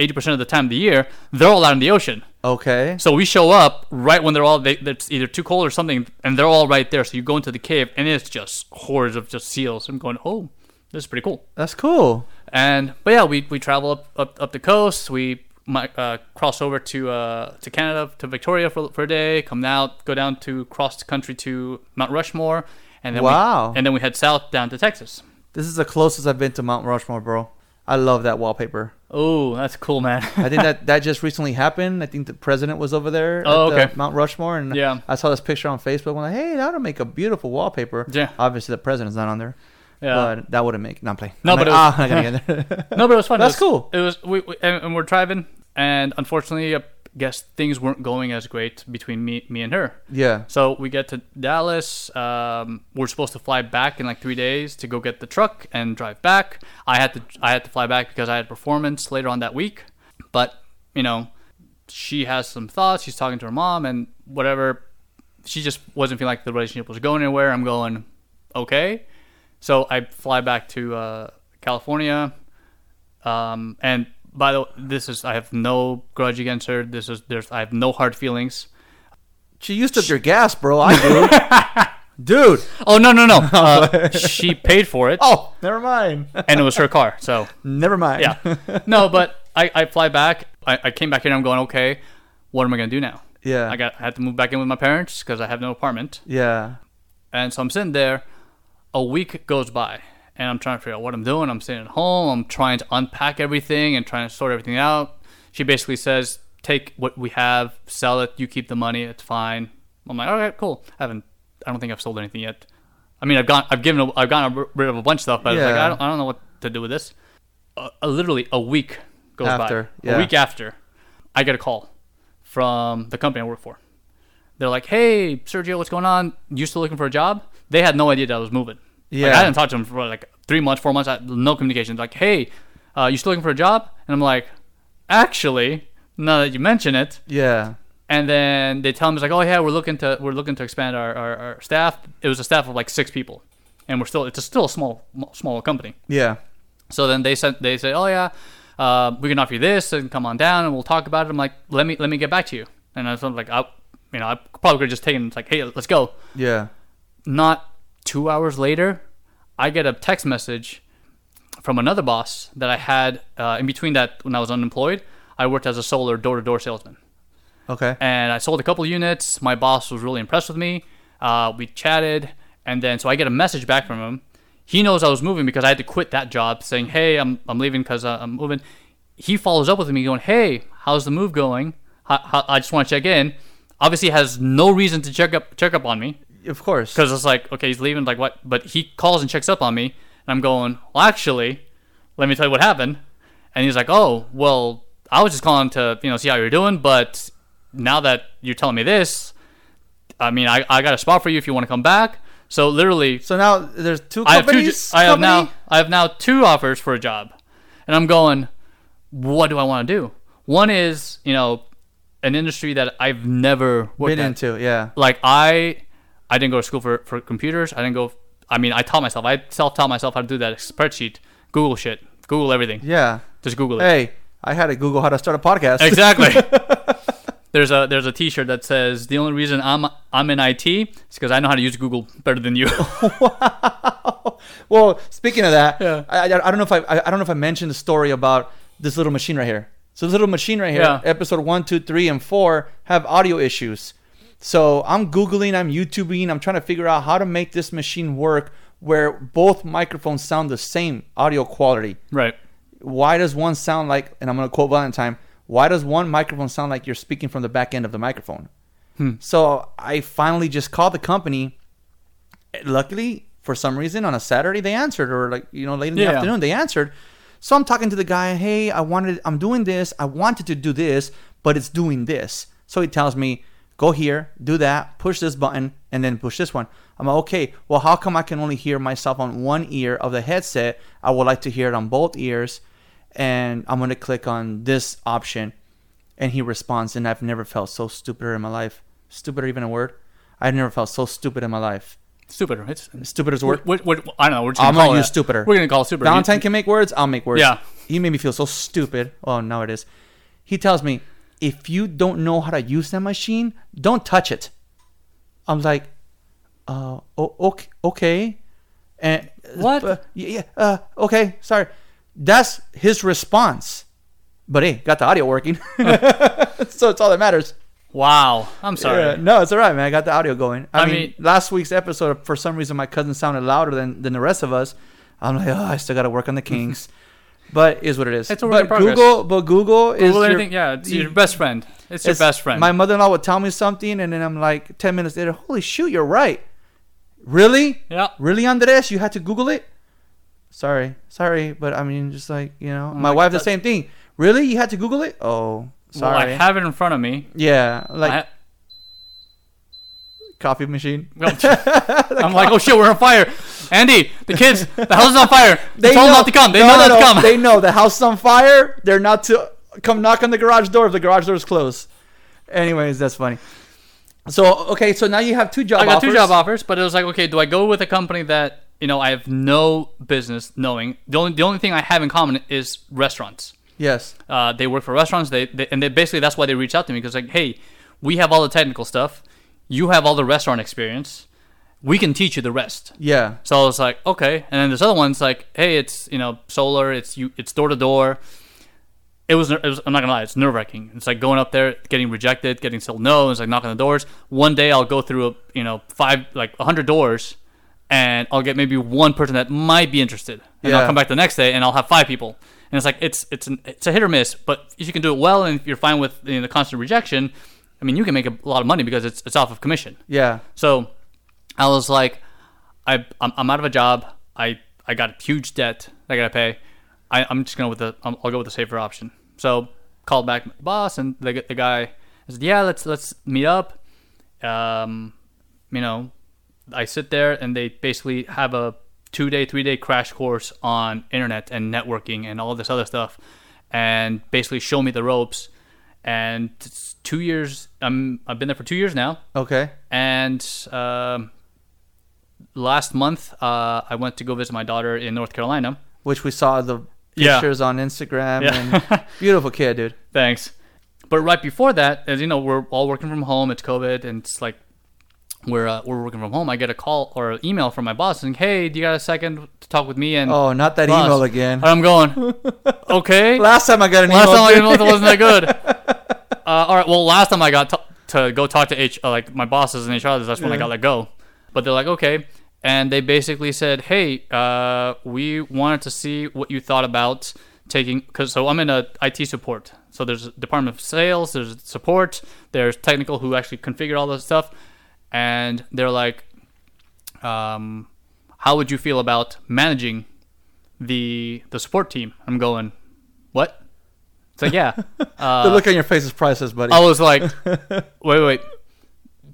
[SPEAKER 3] eighty percent of the time of the year they're all out in the ocean.
[SPEAKER 2] Okay.
[SPEAKER 3] So we show up right when they're all they, it's either too cold or something, and they're all right there. So you go into the cave, and it's just hordes of just seals. I'm going, oh, this is pretty cool.
[SPEAKER 2] That's cool.
[SPEAKER 3] And but yeah, we, we travel up, up up the coast. We might uh, cross over to uh, to Canada to Victoria for, for a day. Come out, go down to cross the country to Mount Rushmore, and then
[SPEAKER 2] Wow.
[SPEAKER 3] we, and then we head south down to Texas.
[SPEAKER 2] This is the closest I've been to Mount Rushmore, bro. I love that wallpaper.
[SPEAKER 3] Oh, that's cool, man.
[SPEAKER 2] I think that that just recently happened. I think the president was over there
[SPEAKER 3] Oh,
[SPEAKER 2] at the. Mount Rushmore, and
[SPEAKER 3] Yeah.
[SPEAKER 2] I saw this picture on Facebook. I'm like, hey, that'll make a beautiful wallpaper.
[SPEAKER 3] Yeah.
[SPEAKER 2] Obviously, the president's not on there,
[SPEAKER 3] yeah.
[SPEAKER 2] but that wouldn't make. Not play.
[SPEAKER 3] No,
[SPEAKER 2] I'm
[SPEAKER 3] but
[SPEAKER 2] like,
[SPEAKER 3] it was-
[SPEAKER 2] ah, I'm not gonna get there.
[SPEAKER 3] no, but it was fun.
[SPEAKER 2] That's
[SPEAKER 3] it was,
[SPEAKER 2] cool.
[SPEAKER 3] It was we, we and, and we're driving, and unfortunately, I guess things weren't going as great between me me and her.
[SPEAKER 2] yeah.
[SPEAKER 3] So we get to Dallas. Um, we're supposed to fly back in like three days to go get the truck and drive back. I had to I had to fly back because I had performance later on that week. But you know, she has some thoughts. She's talking to her mom and whatever. She just wasn't feeling like the relationship was going anywhere. I'm going okay. So I fly back to uh, California. Um, and by the way, this is I have no grudge against her. This is there's I have no hard feelings.
[SPEAKER 2] She used up your gas, bro. I do. Dude.
[SPEAKER 3] Oh no no no! Uh, she paid for it,
[SPEAKER 2] Oh, never mind.
[SPEAKER 3] and it was her car. So
[SPEAKER 2] never mind.
[SPEAKER 3] yeah, no. But I, I fly back. I, I came back here. and I'm going okay. What am I gonna do now?
[SPEAKER 2] yeah.
[SPEAKER 3] I got I had to move back in with my parents because I have no apartment,
[SPEAKER 2] yeah.
[SPEAKER 3] and so I'm sitting there. A week goes by, and I'm trying to figure out what I'm doing. I'm sitting at home. I'm trying to unpack everything and trying to sort everything out. She basically says, "Take what we have, sell it. You keep the money. It's fine." I'm like, "All right, cool." I haven't. I don't think I've sold anything yet. I mean, I've gone. I've given. A, I've gotten rid of a bunch of stuff, but it's like I don't. I don't know what to do with this. Uh, uh, literally a week goes
[SPEAKER 2] After,
[SPEAKER 3] by.
[SPEAKER 2] yeah.
[SPEAKER 3] A week after, I get a call from the company I work for. They're like, "Hey, Sergio, what's going on? You still looking for a job?" They had no idea that I was moving. Like,
[SPEAKER 2] Yeah.
[SPEAKER 3] I didn't talk to him for like three months, four months. I, no communication. Like, "Hey, uh, you still looking for a job?" And I'm like, "Actually, now that you mention it."
[SPEAKER 2] Yeah.
[SPEAKER 3] And then they tell me it's like, "Oh yeah, we're looking to we're looking to expand our, our, our staff." It was a staff of like six people, and we're still it's a, still a small small company.
[SPEAKER 2] Yeah.
[SPEAKER 3] So then they said they say, "Oh yeah, uh, we can offer you this and come on down and we'll talk about it." I'm like, "Let me let me get back to you." And I was like, "I, you know, I probably could have just taken it's like, hey, let's go."
[SPEAKER 2] Yeah.
[SPEAKER 3] Not two hours later, I get a text message from another boss that I had uh, in between that when I was unemployed. I worked as a solar door to door salesman
[SPEAKER 2] Okay.
[SPEAKER 3] and I sold a couple units. My boss was really impressed with me. Uh, we chatted, and then so I get a message back from him. He knows I was moving because I had to quit that job, saying, "Hey, I'm I'm leaving because uh, I'm moving." He follows up with me, going, "Hey, how's the move going? How, how, I just want to check in." Obviously, has no reason to check up check up on me
[SPEAKER 2] Of course.
[SPEAKER 3] because it's like, okay, he's leaving. Like what? But he calls and checks up on me, and I'm going, "Well, actually, let me tell you what happened." And he's like, "Oh, well, I was just calling to you know see how you're doing, but now that you're telling me this, I mean, I, I got a spot for you if you want to come back." So literally,
[SPEAKER 2] So now there's two
[SPEAKER 3] I have two.
[SPEAKER 2] companies.
[SPEAKER 3] I have now? I have now two offers for a job, and I'm going. what do I want to do? One is, you know, an industry that I've never worked
[SPEAKER 2] Been
[SPEAKER 3] at.
[SPEAKER 2] into, yeah.
[SPEAKER 3] Like I, I didn't go to school for, for computers. I didn't go. I mean, I taught myself. I self taught myself how to do that spreadsheet. Google shit. Google everything.
[SPEAKER 2] Yeah.
[SPEAKER 3] Just Google it.
[SPEAKER 2] Hey, I had to Google how to start a podcast.
[SPEAKER 3] Exactly. there's a there's a T-shirt that says the only reason I'm I'm in IT is because I know how to use Google better than you.
[SPEAKER 2] well, speaking of that,
[SPEAKER 3] Yeah.
[SPEAKER 2] I, I, I don't know if I, I I don't know if I mentioned the story about this little machine right here. So this little machine right here,
[SPEAKER 3] Yeah.
[SPEAKER 2] episode one, two, three, and four have audio issues. So I'm googling, I'm YouTubing, I'm trying to figure out how to make this machine work where both microphones sound the same audio quality.
[SPEAKER 3] right.
[SPEAKER 2] Why does one sound like, and I'm gonna quote Valentine, why does one microphone sound like you're speaking from the back end of the microphone? Hmm. So I finally just called the company. Luckily, for some reason, on a Saturday they answered, or like you know late in the
[SPEAKER 3] Yeah.
[SPEAKER 2] afternoon they answered. So I'm talking to the guy. Hey, I wanted, I'm doing this. I wanted to do this, but it's doing this. So he tells me, go here, do that, push this button, and then push this one. I'm like, okay. Well, how come I can only hear myself on one ear of the headset? I would like to hear it on both ears, and I'm gonna click on this option and he responds and i've never felt so stupider in my life stupider even a word i've never felt so stupid in my life
[SPEAKER 3] Stupid. It's,
[SPEAKER 2] stupid is a word
[SPEAKER 3] what, what, I don't know. We're just
[SPEAKER 2] I'm
[SPEAKER 3] gonna
[SPEAKER 2] use stupider.
[SPEAKER 3] We're gonna call it stupid.
[SPEAKER 2] valentine can make words i'll make words
[SPEAKER 3] Yeah.
[SPEAKER 2] he made me feel so stupid oh now it is he tells me if you don't know how to use that machine don't touch it i'm like uh okay okay and
[SPEAKER 3] What?
[SPEAKER 2] uh, yeah, yeah uh okay sorry that's his response but hey got the audio working so it's all that matters
[SPEAKER 3] Wow. I'm sorry.
[SPEAKER 2] Yeah, no, it's all right, man. I got the audio going. I,
[SPEAKER 3] I
[SPEAKER 2] mean,
[SPEAKER 3] mean-
[SPEAKER 2] last week's episode, for some reason, my cousin sounded louder than, than the rest of us. I'm like, oh, I still got to work on the kinks. But it is what it is.
[SPEAKER 3] It's a work in progress.
[SPEAKER 2] Google, but Google, is
[SPEAKER 3] Google
[SPEAKER 2] your,
[SPEAKER 3] anything. Yeah, it's your best friend. It's, your best friend.
[SPEAKER 2] My mother-in-law would tell me something, and then I'm like, ten minutes later, holy shoot, you're right. Really?
[SPEAKER 3] yeah.
[SPEAKER 2] Really, Andres? You had to Google it? Sorry, sorry, but I mean, just like you know, my
[SPEAKER 3] like,
[SPEAKER 2] wife the
[SPEAKER 3] uh,
[SPEAKER 2] same thing. Really, you had to Google it? Oh, sorry.
[SPEAKER 3] Well, I have it in front of me.
[SPEAKER 2] yeah, like
[SPEAKER 3] I-
[SPEAKER 2] coffee machine.
[SPEAKER 3] I'm like, oh shit, we're on fire. Andy, the kids, the house is on fire. They told them not to come. They
[SPEAKER 2] no,
[SPEAKER 3] know
[SPEAKER 2] no,
[SPEAKER 3] not to come.
[SPEAKER 2] They know the house is on fire. They're not to come knock on the garage door if the garage door is closed. Anyways, that's funny. So okay, so now you have two job
[SPEAKER 3] I got
[SPEAKER 2] offers.
[SPEAKER 3] two job offers, but it was like, okay, do I go with a company that you know I have no business knowing? The only the only thing I have in common is restaurants.
[SPEAKER 2] Yes.
[SPEAKER 3] Uh, they work for restaurants. They, they and they basically that's why they reach out to me because like, hey, we have all the technical stuff. You have all the restaurant experience. We can teach you the rest.
[SPEAKER 2] Yeah.
[SPEAKER 3] So I was like, okay. And then this other one's like, hey, it's you know solar. It's you. It's door to door. It was, it was. I'm not gonna lie. It's nerve wracking. It's like going up there, getting rejected, getting told no. It's like knocking on the doors. One day I'll go through a, you know five like hundred doors, and I'll get maybe one person that might be interested. And
[SPEAKER 2] Yeah.
[SPEAKER 3] I'll come back the next day and I'll have five people. And it's like it's it's an, it's a hit or miss. But if you can do it well and if you're fine with you know, the constant rejection, I mean you can make a lot of money because it's it's off of commission.
[SPEAKER 2] Yeah.
[SPEAKER 3] So I was like, I I'm, I'm out of a job. I I got a huge debt that I gotta pay. I, I'm just gonna with the I'm, I'll go with the safer option. So called back my boss and the, the guy said, yeah, let's let's meet up. Um, you know, I sit there and they basically have a two day, three day crash course on internet and networking and all this other stuff, and basically show me the ropes. And it's two years. I'm I've been there for two years now
[SPEAKER 2] Okay.
[SPEAKER 3] and um, last month uh, I went to go visit my daughter in North Carolina.
[SPEAKER 2] Which we saw the
[SPEAKER 3] Yeah.
[SPEAKER 2] pictures on Instagram
[SPEAKER 3] Yeah.
[SPEAKER 2] and beautiful kid, dude.
[SPEAKER 3] Thanks. But right before that, as you know, we're all working from home. It's COVID, and it's like we're uh, we're working from home. I get a call or an email from my boss saying, "Hey, do you got a second to talk with me?" And
[SPEAKER 2] Oh, not that
[SPEAKER 3] boss.
[SPEAKER 2] email again.
[SPEAKER 3] And I'm going, okay.
[SPEAKER 2] Last time I got an
[SPEAKER 3] Last
[SPEAKER 2] email.
[SPEAKER 3] time I it wasn't that good. Uh, all right. Well, last time I got to, to go talk to H, uh, like my bosses in HR, that's when I got let go. But they're like, okay, and they basically said, hey, uh, we wanted to see what you thought about taking because so I'm in a IT support. So there's a department of sales, there's support, there's technical who actually configure all this stuff, and they're like, um, how would you feel about managing the the support team? I'm going, what? It's like, yeah. Uh,
[SPEAKER 2] the look on your face is priceless, buddy.
[SPEAKER 3] I was like, wait, wait,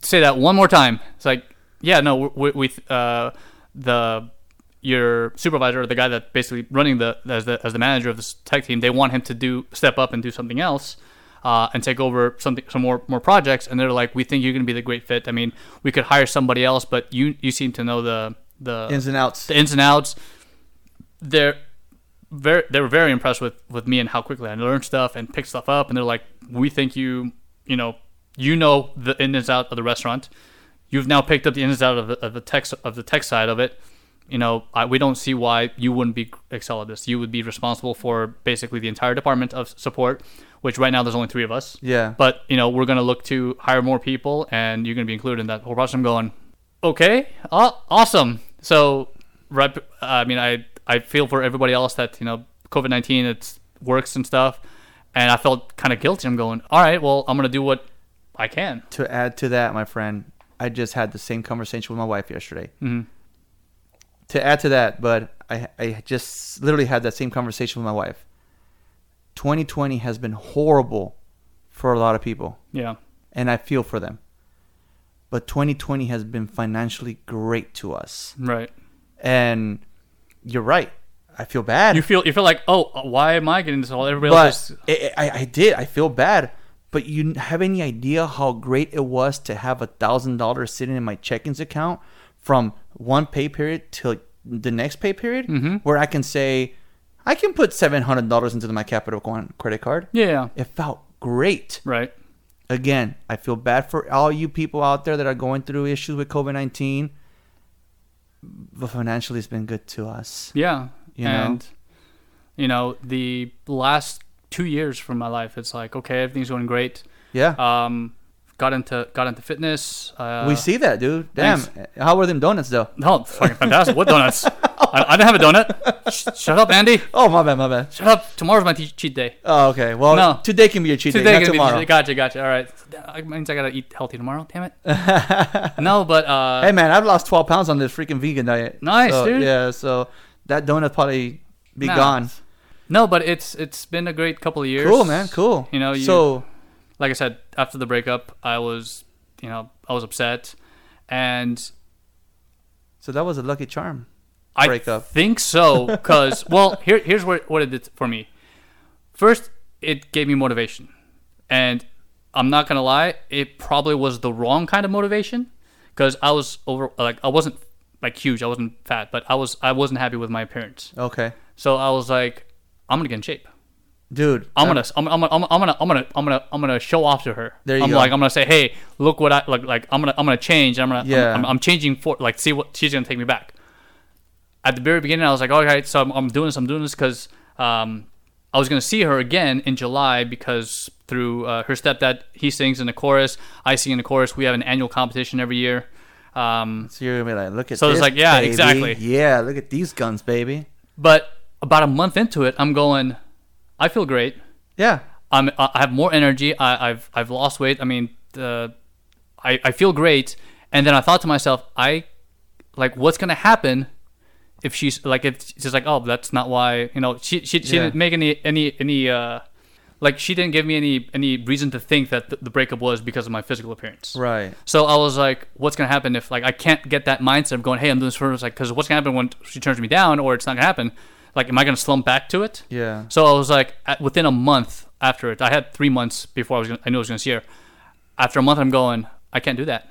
[SPEAKER 3] say that one more time. It's like, yeah, no, we, we uh, the your supervisor or the guy that basically running the as the as the manager of this tech team, they want him to do step up and do something else. Uh, and take over something, some more more projects, and they're like, "We think you're going to be the great fit. I mean, we could hire somebody else, but you you seem to know the the
[SPEAKER 2] Ins and outs.
[SPEAKER 3] the ins and outs. They're very they were very impressed with with me and how quickly I learned stuff and picked stuff up. And they're like, "We think you you know you know the ins and out of the restaurant. You've now picked up the ins and out of the, of the tech of the tech side of it. You know, I, we don't see why you wouldn't be excel at this. You would be responsible for basically the entire department of support, which right now there's only three of us.
[SPEAKER 2] Yeah.
[SPEAKER 3] But you know, we're gonna look to hire more people, and you're gonna be included in that whole process. I'm going, okay, aw- awesome. So, right, I mean, I I feel for everybody else that you know, COVID nineteen, it works and stuff, and I felt kind of guilty. I'm going, all right, well, I'm gonna do what I can.
[SPEAKER 2] to add to that, my friend, I just had the same conversation with my wife yesterday.
[SPEAKER 3] Mhm.
[SPEAKER 2] To add to that, but I I just literally had that same conversation with my wife. 2020 has been horrible for a lot of people,
[SPEAKER 3] Yeah,
[SPEAKER 2] and I feel for them. But 2020 has been financially great to us,
[SPEAKER 3] right.
[SPEAKER 2] and you're right. I feel bad.
[SPEAKER 3] You feel you feel like, oh, why am I getting this? All everybody else.
[SPEAKER 2] but
[SPEAKER 3] Is,
[SPEAKER 2] I, I, I did. I feel bad. But you have any idea how great it was to have a thousand dollars sitting in my checkings account from one pay period till the next pay period,
[SPEAKER 3] Mhm.
[SPEAKER 2] where I can say, I can put seven hundred dollars into my Capital One credit card.
[SPEAKER 3] yeah,
[SPEAKER 2] It felt great.
[SPEAKER 3] right.
[SPEAKER 2] Again, I feel bad for all you people out there that are going through issues with COVID nineteen. But financially, it's been good to us.
[SPEAKER 3] Yeah,
[SPEAKER 2] You know?
[SPEAKER 3] you know the last two years from my life, it's like okay, everything's going great.
[SPEAKER 2] Yeah,
[SPEAKER 3] Um, got into got into fitness. Uh,
[SPEAKER 2] we see that, dude. Damn,
[SPEAKER 3] thanks.
[SPEAKER 2] how were them donuts though?
[SPEAKER 3] No, fucking fantastic. What donuts? I, I didn't have a donut. Sh- shut up, Andy.
[SPEAKER 2] Oh, my bad, my bad.
[SPEAKER 3] Shut up. Tomorrow's my te- cheat day.
[SPEAKER 2] Oh, okay. Well,
[SPEAKER 3] No.
[SPEAKER 2] today can be your cheat
[SPEAKER 3] Today
[SPEAKER 2] day, not
[SPEAKER 3] gonna be
[SPEAKER 2] tomorrow.
[SPEAKER 3] cheat. Gotcha, gotcha. All right. That means I gotta eat healthy tomorrow. Damn it. no, but uh,
[SPEAKER 2] hey, man, I've lost 12 pounds on this freaking vegan diet.
[SPEAKER 3] Nice,
[SPEAKER 2] So,
[SPEAKER 3] dude.
[SPEAKER 2] Yeah, so that donut probably be
[SPEAKER 3] Nah.
[SPEAKER 2] gone.
[SPEAKER 3] no, but it's it's been a great couple of years.
[SPEAKER 2] Cool, man. Cool.
[SPEAKER 3] You know, you-
[SPEAKER 2] so
[SPEAKER 3] like I said, after the breakup, I was, you know, I was upset, and
[SPEAKER 2] so that was a lucky charm.
[SPEAKER 3] I
[SPEAKER 2] Breakup.
[SPEAKER 3] think so. Because well, here here's what what it did for me. First, it gave me motivation, and I'm not gonna lie, it probably was the wrong kind of motivation, because I was over like I wasn't like huge, I wasn't fat, but I was I wasn't happy with my appearance.
[SPEAKER 2] Okay,
[SPEAKER 3] So I was like, I'm gonna get in shape.
[SPEAKER 2] dude.
[SPEAKER 3] I'm gonna, I'm, I'm, I'm, I'm gonna, I'm gonna, I'm gonna, I'm gonna show off to her.
[SPEAKER 2] There you
[SPEAKER 3] I'm
[SPEAKER 2] go.
[SPEAKER 3] like, I'm gonna say, hey, look what I like. Like, I'm gonna, I'm gonna change. I'm gonna,
[SPEAKER 2] Yeah.
[SPEAKER 3] I'm, I'm, I'm changing for like, see what she's gonna take me back. At the very beginning, I was like, okay, so I'm, I'm doing this. I'm doing this because um, I was gonna see her again in July because through uh, her stepdad, he sings in the chorus. I sing in the chorus. We have an annual competition every year. Um,
[SPEAKER 2] So you're gonna be like, look at
[SPEAKER 3] So it's like, yeah,
[SPEAKER 2] baby.
[SPEAKER 3] exactly.
[SPEAKER 2] Yeah, look at these guns, baby.
[SPEAKER 3] but about a month into it, I'm going. I feel great.
[SPEAKER 2] Yeah,
[SPEAKER 3] I'm I have more energy. I, I've I've lost weight. I mean, uh, I I feel great. And then I thought to myself, I like what's gonna happen if she's like if she's like, oh, that's not why you know she she, she
[SPEAKER 2] Yeah.
[SPEAKER 3] didn't make any any any uh like she didn't give me any any reason to think that the, the breakup was because of my physical appearance.
[SPEAKER 2] right.
[SPEAKER 3] So I was like, what's gonna happen if like I can't get that mindset of going, hey, I'm doing this for her? Like, because what's gonna happen when she turns me down or it's not gonna happen? Like, am I gonna slump back to it?
[SPEAKER 2] Yeah.
[SPEAKER 3] So I was like, at, within a month after it, I had three months before I was gonna, I knew I was going to see her. After a month, I'm going, I can't do that.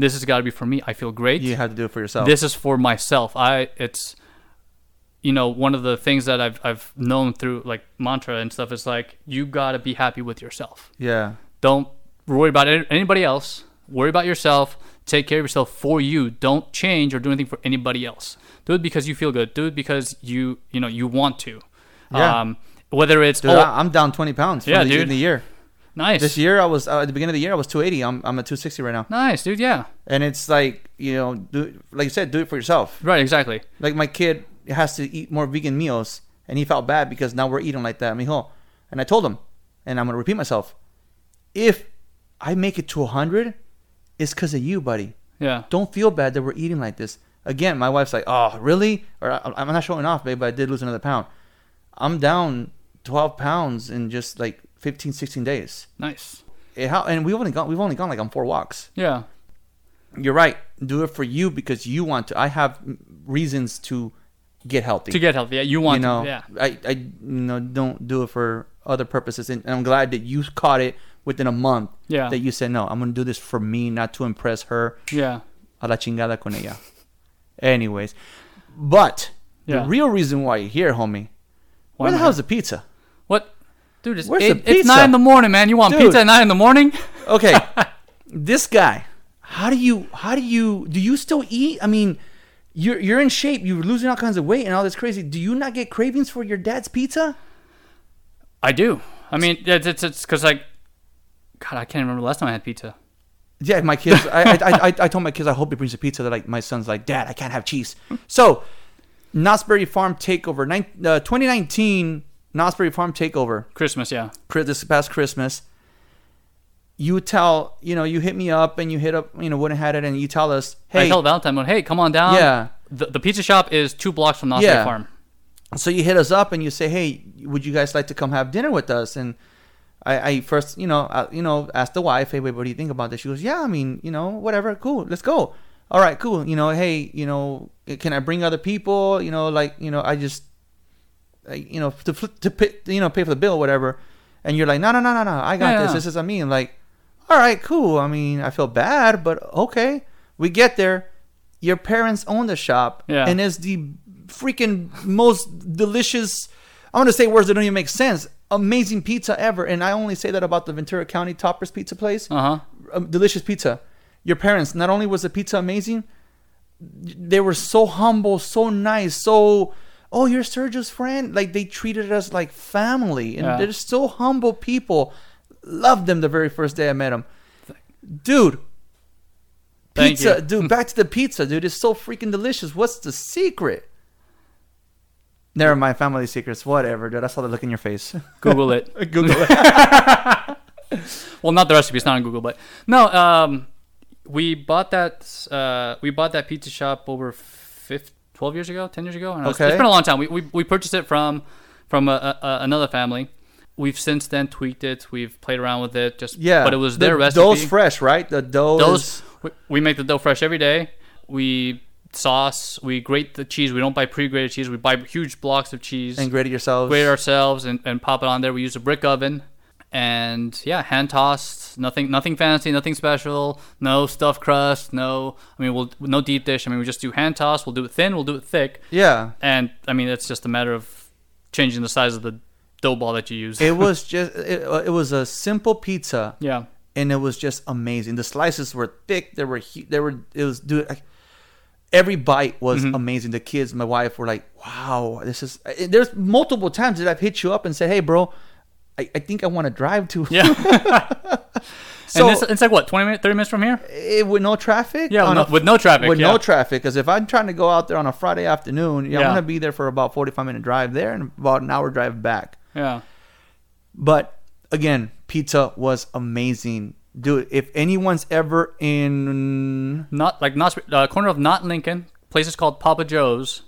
[SPEAKER 3] This has got to be for me. I feel great.
[SPEAKER 2] You have to do it for yourself.
[SPEAKER 3] This is for myself. I it's, you know, one of the things that I've I've known through like mantra and stuff is like you got to be happy with yourself.
[SPEAKER 2] yeah.
[SPEAKER 3] Don't worry about anybody else. Worry about yourself. Take care of yourself for you. Don't change or do anything for anybody else. Do it because you feel good. Do it because you you know you want to.
[SPEAKER 2] Yeah.
[SPEAKER 3] Um, whether it's
[SPEAKER 2] Dude,
[SPEAKER 3] oh,
[SPEAKER 2] I'm down 20 pounds.
[SPEAKER 3] Yeah,
[SPEAKER 2] the,
[SPEAKER 3] dude.
[SPEAKER 2] In the year.
[SPEAKER 3] Nice,
[SPEAKER 2] This year, I was uh, at the beginning of the year, I was 280. I'm I'm at 260 right now.
[SPEAKER 3] nice, dude. Yeah,
[SPEAKER 2] And it's like you know, do like you said, do it for yourself.
[SPEAKER 3] right, exactly.
[SPEAKER 2] Like my kid has to eat more vegan meals, and he felt bad because now we're eating like that, mijo. And I told him, and I'm gonna repeat myself: if I make it to 100, it's because of you, buddy.
[SPEAKER 3] Yeah,
[SPEAKER 2] Don't feel bad that we're eating like this. Again, my wife's like, "Oh, really?" Or "I- "I'm not showing off, babe, but I did lose another pound." I'm down 12 pounds in just like 15, 16 days.
[SPEAKER 3] nice.
[SPEAKER 2] It, how, and we've only gone we've only gone like on four walks.
[SPEAKER 3] Yeah,
[SPEAKER 2] You're right. Do it for you because you want to. I have reasons to get healthy.
[SPEAKER 3] to get healthy. Yeah, you want
[SPEAKER 2] you know,
[SPEAKER 3] to. Yeah,
[SPEAKER 2] I, I, you know, don't do it for other purposes. And I'm glad that you caught it within a month.
[SPEAKER 3] Yeah.
[SPEAKER 2] That you said, no, I'm gonna do this for me, not to impress her.
[SPEAKER 3] yeah,
[SPEAKER 2] A la chingada con ella. Anyways, but
[SPEAKER 3] Yeah.
[SPEAKER 2] the real reason why you're here, homie,
[SPEAKER 3] Why
[SPEAKER 2] where the hell's the pizza?
[SPEAKER 3] Dude? It's,
[SPEAKER 2] Where's
[SPEAKER 3] eight,
[SPEAKER 2] the
[SPEAKER 3] it's nine in the morning, man. You want
[SPEAKER 2] Dude.
[SPEAKER 3] pizza at nine in the morning?
[SPEAKER 2] Okay, this guy. How do you? How do you? Do you still eat? I mean, you're you're in shape. You're losing all kinds of weight and all this crazy. Do you not get cravings for your dad's pizza?
[SPEAKER 3] I do. I mean, it's it's it's because like, God, I can't remember the last time I had pizza.
[SPEAKER 2] Yeah, my kids. I, I, I, I told my kids I hope he brings a pizza. They're like, my son's like, Dad, I can't have cheese. So, Knott's Berry Farm takeover, nine, uh, 2019 Knott's Berry Farm takeover.
[SPEAKER 3] Christmas, yeah.
[SPEAKER 2] This past Christmas, you tell, you know, you hit me up and you hit up, you know, wouldn't had it, and you tell us, hey.
[SPEAKER 3] I tell Valentine, hey, come on down.
[SPEAKER 2] Yeah.
[SPEAKER 3] The, the pizza shop is two blocks from Knott's
[SPEAKER 2] Yeah.
[SPEAKER 3] Berry Farm.
[SPEAKER 2] so you hit us up and you say, hey, would you guys like to come have dinner with us? And I, I first, you know, I, you know, asked the wife, hey, wait, what do you think about this? She goes, yeah, I mean, you know, whatever, cool, let's go. All right, cool. You know, hey, you know, can I bring other people? You know, like, you know, I just, I- you know, to to pay, you know, pay for the bill, or whatever. And you're like, no, no, no, no, no, I got
[SPEAKER 3] Yeah,
[SPEAKER 2] this.
[SPEAKER 3] yeah.
[SPEAKER 2] This is I mean, like, all right, cool. I mean, I feel bad, but okay. We get there. Your parents own the shop,
[SPEAKER 3] Yeah.
[SPEAKER 2] and it's the freaking most delicious. I want to say words that don't even make sense. Amazing pizza ever, and I only say that about the Ventura County Toppers Pizza Place.
[SPEAKER 3] Uh huh.
[SPEAKER 2] Um, delicious pizza. Your parents, not only was the pizza amazing, they were so humble, so nice, so oh, you're Sergio's friend. Like they treated us like family, and
[SPEAKER 3] Yeah.
[SPEAKER 2] they're so humble people. Loved them the very first day I met them, dude.
[SPEAKER 3] Thank
[SPEAKER 2] Pizza,
[SPEAKER 3] you.
[SPEAKER 2] dude. Back to the pizza, dude. It's so freaking delicious. What's the secret? Never mind, family secrets. Whatever, dude. I saw the look in your face.
[SPEAKER 3] Google it.
[SPEAKER 2] Google it.
[SPEAKER 3] well, not the recipe. It's not on Google, but no. Um, we bought that. Uh, we bought that pizza shop over fif 12 years ago, 10 years ago. It's-
[SPEAKER 2] Okay.
[SPEAKER 3] It's been a long time. We, we, we purchased it from from a, a, another family. We've since then tweaked it. We've played around with it. Just
[SPEAKER 2] Yeah,
[SPEAKER 3] but it was
[SPEAKER 2] the
[SPEAKER 3] their recipe.
[SPEAKER 2] Dough's fresh, right? The dough.
[SPEAKER 3] Those
[SPEAKER 2] is-
[SPEAKER 3] we, we make the dough fresh every day. We sauce. We grate the cheese. We don't buy pre-grated cheese. We buy huge blocks of cheese.
[SPEAKER 2] and grate it yourselves.
[SPEAKER 3] grate it ourselves and, and pop it on there. We use a brick oven, and yeah, hand tossed. Nothing, nothing fancy, nothing special. No stuffed crust. No, I mean, we'll no deep dish. I mean, we just do hand toss. We'll do it thin. We'll do it thick.
[SPEAKER 2] Yeah,
[SPEAKER 3] And I mean, it's just a matter of changing the size of the dough ball that you use.
[SPEAKER 2] it was just it, uh, it was a simple pizza,
[SPEAKER 3] yeah,
[SPEAKER 2] and it was just amazing. The slices were thick. They were they were it was dude. Like, every bite was
[SPEAKER 3] Mhm.
[SPEAKER 2] amazing. The kids, my wife, were like, "Wow, this is." uh, There's multiple times that I've hit you up and said, "Hey, bro, I, I think I want to drive to."
[SPEAKER 3] yeah.
[SPEAKER 2] so
[SPEAKER 3] and this, it's like what, twenty minutes, thirty minutes from here?
[SPEAKER 2] it, with no traffic.
[SPEAKER 3] Yeah,
[SPEAKER 2] on
[SPEAKER 3] no-
[SPEAKER 2] a-
[SPEAKER 3] with no traffic,
[SPEAKER 2] With
[SPEAKER 3] yeah.
[SPEAKER 2] no traffic, because if I'm trying to go out there on a Friday afternoon, yeah, I'm gonna be there for about 45 minute drive there and about an hour drive back.
[SPEAKER 3] Yeah.
[SPEAKER 2] But again, pizza was amazing, dude. If anyone's ever in
[SPEAKER 3] Not like not uh, corner of Knott Lincoln. Place is called Papa Joe's.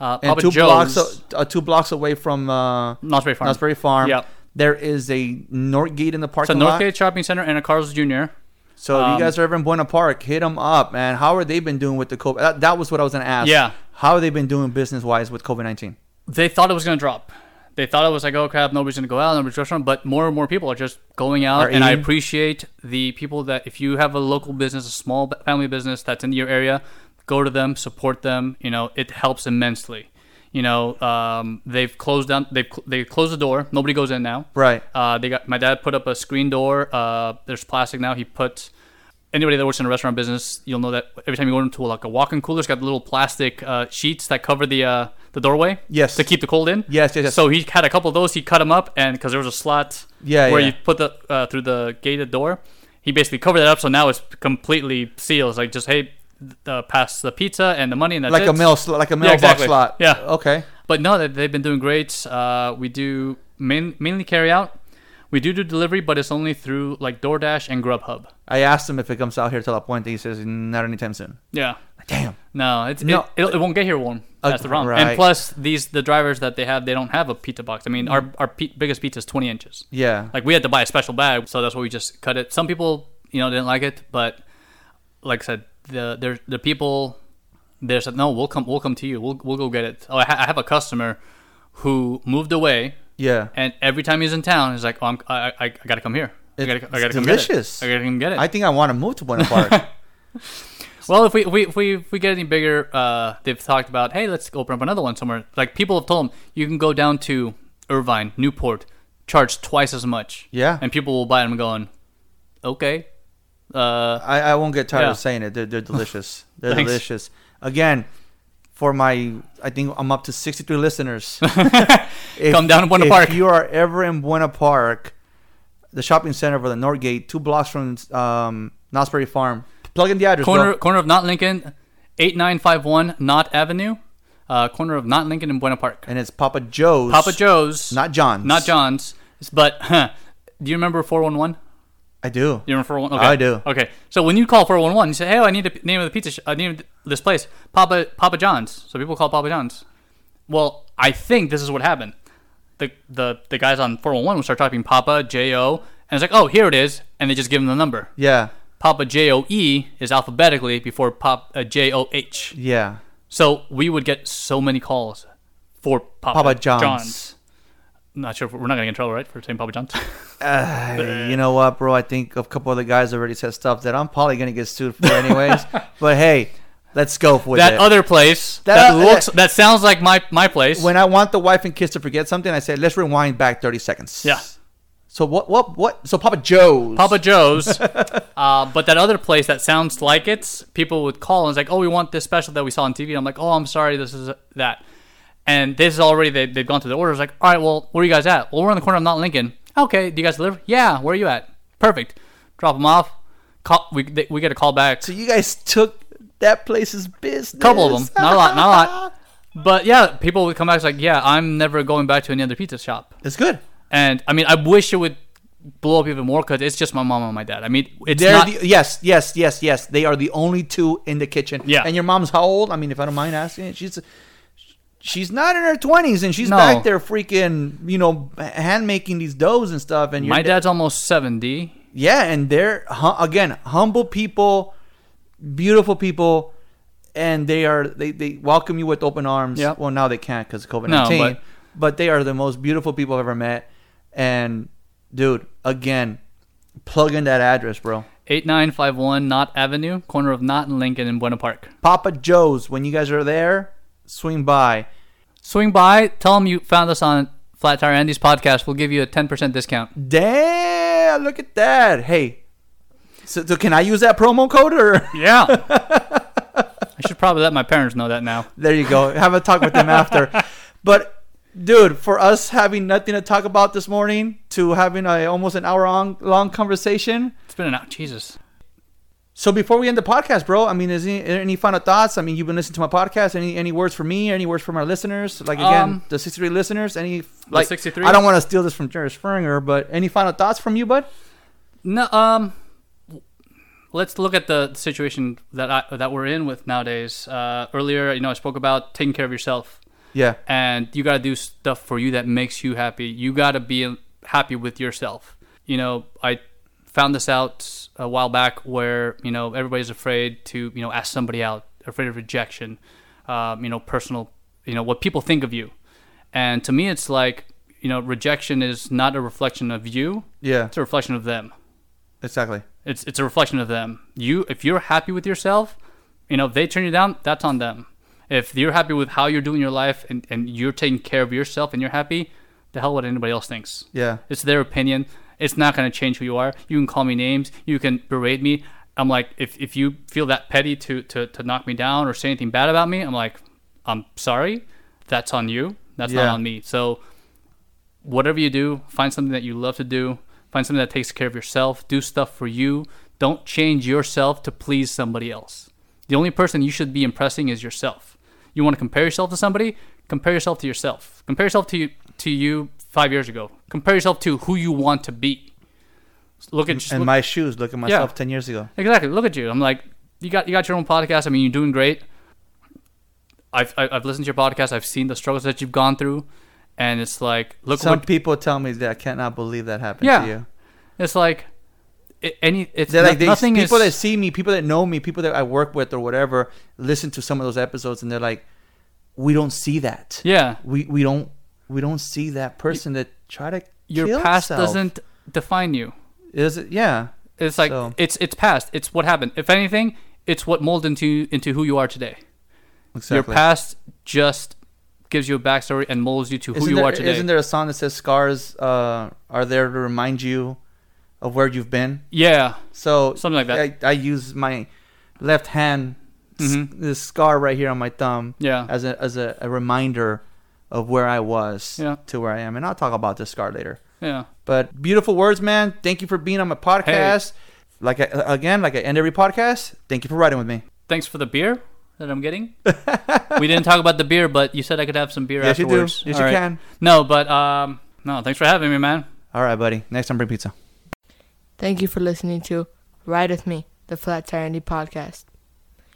[SPEAKER 3] Uh,
[SPEAKER 2] and
[SPEAKER 3] Papa
[SPEAKER 2] two
[SPEAKER 3] Joe's.
[SPEAKER 2] blocks, uh, two blocks away from uh,
[SPEAKER 3] Knott's Berry Farm.
[SPEAKER 2] Knott's Berry Farm,
[SPEAKER 3] Yep.
[SPEAKER 2] There is a Northgate in the parking lot.
[SPEAKER 3] Northgate Shopping Center and a Carl's Jr.
[SPEAKER 2] So if
[SPEAKER 3] Um,
[SPEAKER 2] you guys are ever in Buena Park, hit them up, man. How are they been doing with the COVID? That, that was what I was gonna ask.
[SPEAKER 3] Yeah.
[SPEAKER 2] How have they been doing business wise with COVID nineteen?
[SPEAKER 3] They thought it was going to drop. They thought it was like, oh crap, nobody's going to go out, nobody's restaurant. But more and more people are just going out,
[SPEAKER 2] Are
[SPEAKER 3] and I appreciate the people that if you have a local business, a small family business that's in your area, go to them, support them. You know, it helps immensely. You know, um, they've closed down. They've they closed the door. Nobody goes in now.
[SPEAKER 2] Right.
[SPEAKER 3] Uh, they got my dad put up a screen door. Uh, there's plastic now. He put anybody that works in a restaurant business, you'll know that every time you go into like a walk-in cooler, it's got little plastic uh, sheets that cover the uh, the doorway.
[SPEAKER 2] Yes.
[SPEAKER 3] To keep the cold in.
[SPEAKER 2] Yes, yes, yes.
[SPEAKER 3] So he had a couple of those. He cut them up, and because there was a slot
[SPEAKER 2] Yeah,
[SPEAKER 3] where
[SPEAKER 2] yeah.
[SPEAKER 3] you put the uh, through the gated door, he basically covered that up. So now it's completely sealed. It's like just hey, uh, pass the pizza and the money, and that's
[SPEAKER 2] like
[SPEAKER 3] it.
[SPEAKER 2] a mail, sl- like a mailbox
[SPEAKER 3] exactly.
[SPEAKER 2] slot.
[SPEAKER 3] Yeah.
[SPEAKER 2] Okay.
[SPEAKER 3] But no, they- they've been doing great. Uh, we do main, mainly carry out. We do do delivery, but it's only through like DoorDash and Grubhub.
[SPEAKER 2] I asked him if it comes out here to La Puente. He says not anytime soon.
[SPEAKER 3] Yeah.
[SPEAKER 2] Damn.
[SPEAKER 3] No, it's
[SPEAKER 2] No.
[SPEAKER 3] it, it, won't get here warm.
[SPEAKER 2] Uh,
[SPEAKER 3] That's the problem.
[SPEAKER 2] right.
[SPEAKER 3] And plus, these the drivers that they have, they don't have a pizza box. I mean, our our pi- biggest pizza is 20 inches.
[SPEAKER 2] Yeah.
[SPEAKER 3] Like we had to buy a special bag, so that's why we just cut it. Some people, you know, didn't like it, but like I said, the the the people They said, "No, we'll come. We'll come to you. We'll we'll go get it." Oh, I, ha- I have a customer who moved away,
[SPEAKER 2] Yeah.
[SPEAKER 3] and every time he's in town, he's like, "Oh, I'm, I, I, I gotta come here. I gotta, I gotta come
[SPEAKER 2] delicious.
[SPEAKER 3] get it. I gotta come get it."
[SPEAKER 2] I think I want to move to Buena Park.
[SPEAKER 3] well, if we, if we if we if we get any bigger, uh, they've talked about, "Hey, let's open up another one somewhere." Like people have told them, you can go down to Irvine, Newport, charge twice as much.
[SPEAKER 2] Yeah.
[SPEAKER 3] and people will buy them going, "Okay." Uh,
[SPEAKER 2] I, I won't get tired
[SPEAKER 3] Yeah.
[SPEAKER 2] of saying it. They're, they're delicious. They're
[SPEAKER 3] Thanks.
[SPEAKER 2] delicious. Again, for my, I think I'm up to 63 listeners. If-
[SPEAKER 3] Come down to Buena
[SPEAKER 2] if
[SPEAKER 3] Park.
[SPEAKER 2] If you are ever in Buena Park, the shopping center for the North Gate, two blocks from um, Knott's Berry Farm. Plug in the address,
[SPEAKER 3] corner
[SPEAKER 2] bro.
[SPEAKER 3] corner of Knott Lincoln, eight nine five one Knott Avenue, uh, corner of Knott Lincoln and Buena Park.
[SPEAKER 2] And it's Papa Joe's.
[SPEAKER 3] Papa Joe's,
[SPEAKER 2] Not John's.
[SPEAKER 3] not John's, but huh, do you remember four one one?
[SPEAKER 2] I do.
[SPEAKER 3] You remember four one? Okay.
[SPEAKER 2] I do.
[SPEAKER 3] Okay, so when you call four one one, you say, "Hey, I need the name of the pizza. Sh- I need this place, Papa Papa John's." So people call Papa John's. Well, I think this is what happened. The the the guys on four one one would start typing Papa J O, and it's like, "Oh, here it is," and they just give them the number.
[SPEAKER 2] Yeah.
[SPEAKER 3] Papa J O E is alphabetically before Pop uh, J O H.
[SPEAKER 2] Yeah.
[SPEAKER 3] So we would get so many calls for Papa,
[SPEAKER 2] Papa John's.
[SPEAKER 3] John's. Not sure if we're not gonna get in trouble, right, for saying Papa John's.
[SPEAKER 2] Uh, you know what, bro? I think a couple of the guys already said stuff that I'm probably gonna get sued for anyways. but hey, let's go with it.
[SPEAKER 3] that
[SPEAKER 2] it.
[SPEAKER 3] other place
[SPEAKER 2] That
[SPEAKER 3] that,
[SPEAKER 2] o-
[SPEAKER 3] looks that sounds like my my place.
[SPEAKER 2] when I want the wife and kids to forget something, I say, let's rewind back 30 seconds.
[SPEAKER 3] Yeah.
[SPEAKER 2] So what? What? What? So Papa Joe's.
[SPEAKER 3] Papa Joe's, uh, but that other place that sounds like it's people would call and it's like, oh, we want this special that we saw on TV. I'm like, oh, I'm sorry, this is that, and this is already they, they've gone through the orders. Like, all right, well, where are you guys at? Well, we're in the corner of Knott Lincoln. Okay, do you guys deliver? Yeah, where are you at? Perfect. Drop them off. Call, we they, we get a call back.
[SPEAKER 2] So you guys took that place's business.
[SPEAKER 3] couple of them, not a lot, not a lot. But yeah, people would come back. Like, yeah, I'm never going back to any other pizza shop.
[SPEAKER 2] It's good.
[SPEAKER 3] And I mean, I wish it would blow up even more because it's just my mom and my dad. I mean, it's
[SPEAKER 2] They're
[SPEAKER 3] not.
[SPEAKER 2] the, yes, yes, yes, yes. They are the only two in the kitchen.
[SPEAKER 3] Yeah.
[SPEAKER 2] And your mom's how old? I mean, if I don't mind asking, she's she's not in her twenties, and she's
[SPEAKER 3] No.
[SPEAKER 2] back there freaking, you know, hand making these doughs and stuff. And your
[SPEAKER 3] my
[SPEAKER 2] da-
[SPEAKER 3] dad's almost seventy.
[SPEAKER 2] yeah, and they're hu- again humble people, beautiful people, and they are they, they welcome you with open arms.
[SPEAKER 3] Yep.
[SPEAKER 2] Well, now they can't because of COVID
[SPEAKER 3] No,
[SPEAKER 2] nineteen.
[SPEAKER 3] but-
[SPEAKER 2] but they are the most beautiful people I've ever met. And dude, again, plug in that address, bro.
[SPEAKER 3] Eight nine five one Knott Avenue, corner of Knott and Lincoln in Buena Park.
[SPEAKER 2] Papa Joe's. When you guys are there, swing by.
[SPEAKER 3] Swing by, tell them you found us on Flat Tire Andy's podcast. We'll give you a ten percent discount.
[SPEAKER 2] Damn! Look at that. Hey, so, so can I use that promo code or?
[SPEAKER 3] Yeah. I should probably let my parents know that now.
[SPEAKER 2] There you go. Have a talk with them after. But dude, for us having nothing to talk about this morning to having a almost an hour long long conversation.
[SPEAKER 3] It's been an hour. Jesus.
[SPEAKER 2] So before we end the podcast, bro, I mean, is any, any final thoughts? I mean, you've been listening to my podcast. Any any words for me? Any words from our listeners? Like again,
[SPEAKER 3] Um,
[SPEAKER 2] the sixty three listeners. Any like
[SPEAKER 3] 63?
[SPEAKER 2] I don't want to steal this from Jerry Springer, but any final thoughts from you, bud?
[SPEAKER 3] No, um, let's look at the situation that I, that we're in with nowadays. Uh, earlier, you know, I spoke about taking care of yourself,
[SPEAKER 2] Yeah,
[SPEAKER 3] and you got to do stuff for you that makes you happy. You got to be happy with yourself. You know, I found this out a while back where you know everybody's afraid to you know ask somebody out, afraid of rejection, um, you know, personal, you know, what people think of you, and to me, it's like you know, rejection is not a reflection of you;
[SPEAKER 2] yeah,
[SPEAKER 3] it's a reflection of them.
[SPEAKER 2] exactly.
[SPEAKER 3] It's it's a reflection of them. You if you're happy with yourself, you know, if they turn you down, that's on them. If you're happy with how you're doing your life and, and you're taking care of yourself and you're happy, the hell what anybody else thinks.
[SPEAKER 2] Yeah,
[SPEAKER 3] It's their opinion. It's not gonna change who you are. You can call me names, you can berate me. I'm like, if, if you feel that petty to, to, to knock me down or say anything bad about me, I'm like, I'm sorry. That's on you. That's not on me. So whatever you do, find something that you love to do. Find something that takes care of yourself. Do stuff for you. Don't change yourself to please somebody else. The only person you should be impressing is yourself. You want to compare yourself to somebody? Compare yourself to yourself. Compare yourself to you, to you five years ago. Compare yourself to who you want to be. Look at look-
[SPEAKER 2] my shoes. Look at myself ten years ago.
[SPEAKER 3] Exactly. Look at you. I'm like, you got you got your own podcast. I mean, you're doing great. I've I- I've listened to your podcast. I've seen the struggles that you've gone through, and it's like, look
[SPEAKER 2] Some
[SPEAKER 3] what
[SPEAKER 2] people tell me that I cannot believe that happened
[SPEAKER 3] Yeah.
[SPEAKER 2] to you.
[SPEAKER 3] it's like. i- any. It's
[SPEAKER 2] They're like they,
[SPEAKER 3] nothing
[SPEAKER 2] people
[SPEAKER 3] is.
[SPEAKER 2] that see me, people that know me, people that I work with or whatever, listen to some of those episodes and they're like, "We don't see that.
[SPEAKER 3] yeah,
[SPEAKER 2] We we don't we don't see that person that try to
[SPEAKER 3] your past
[SPEAKER 2] itself.
[SPEAKER 3] doesn't define you.
[SPEAKER 2] Is it? Yeah.
[SPEAKER 3] It's like
[SPEAKER 2] So-
[SPEAKER 3] it's it's past. It's what happened. If anything, it's what molded into into who you are today.
[SPEAKER 2] Exactly.
[SPEAKER 3] Your past just gives you a backstory and molds you to who
[SPEAKER 2] isn't
[SPEAKER 3] you
[SPEAKER 2] there,
[SPEAKER 3] are today.
[SPEAKER 2] Isn't there a song that says scars uh, are there to remind you of where you've been?
[SPEAKER 3] yeah,
[SPEAKER 2] So
[SPEAKER 3] Something like that.
[SPEAKER 2] I, I use my left hand, s-
[SPEAKER 3] Mhm.
[SPEAKER 2] this scar right here on my thumb,
[SPEAKER 3] yeah,
[SPEAKER 2] as a as a, a reminder of where I was
[SPEAKER 3] Yeah.
[SPEAKER 2] to where I am, and I'll talk about this scar later.
[SPEAKER 3] yeah.
[SPEAKER 2] But beautiful words, man. Thank you for being on my podcast. Like I, again, like I end every podcast. Thank you for riding with me.
[SPEAKER 3] Thanks for the beer that I'm getting. we didn't talk about the beer, but you said I could have some beer
[SPEAKER 2] Yes, you do.
[SPEAKER 3] afterwards.
[SPEAKER 2] Yes,
[SPEAKER 3] All
[SPEAKER 2] you
[SPEAKER 3] right.
[SPEAKER 2] can.
[SPEAKER 3] No, but um, no. Thanks for having me, man.
[SPEAKER 2] All right, buddy. Next time, bring pizza.
[SPEAKER 1] Thank you for listening to Ride With Me, the Flat Tire Andy Podcast.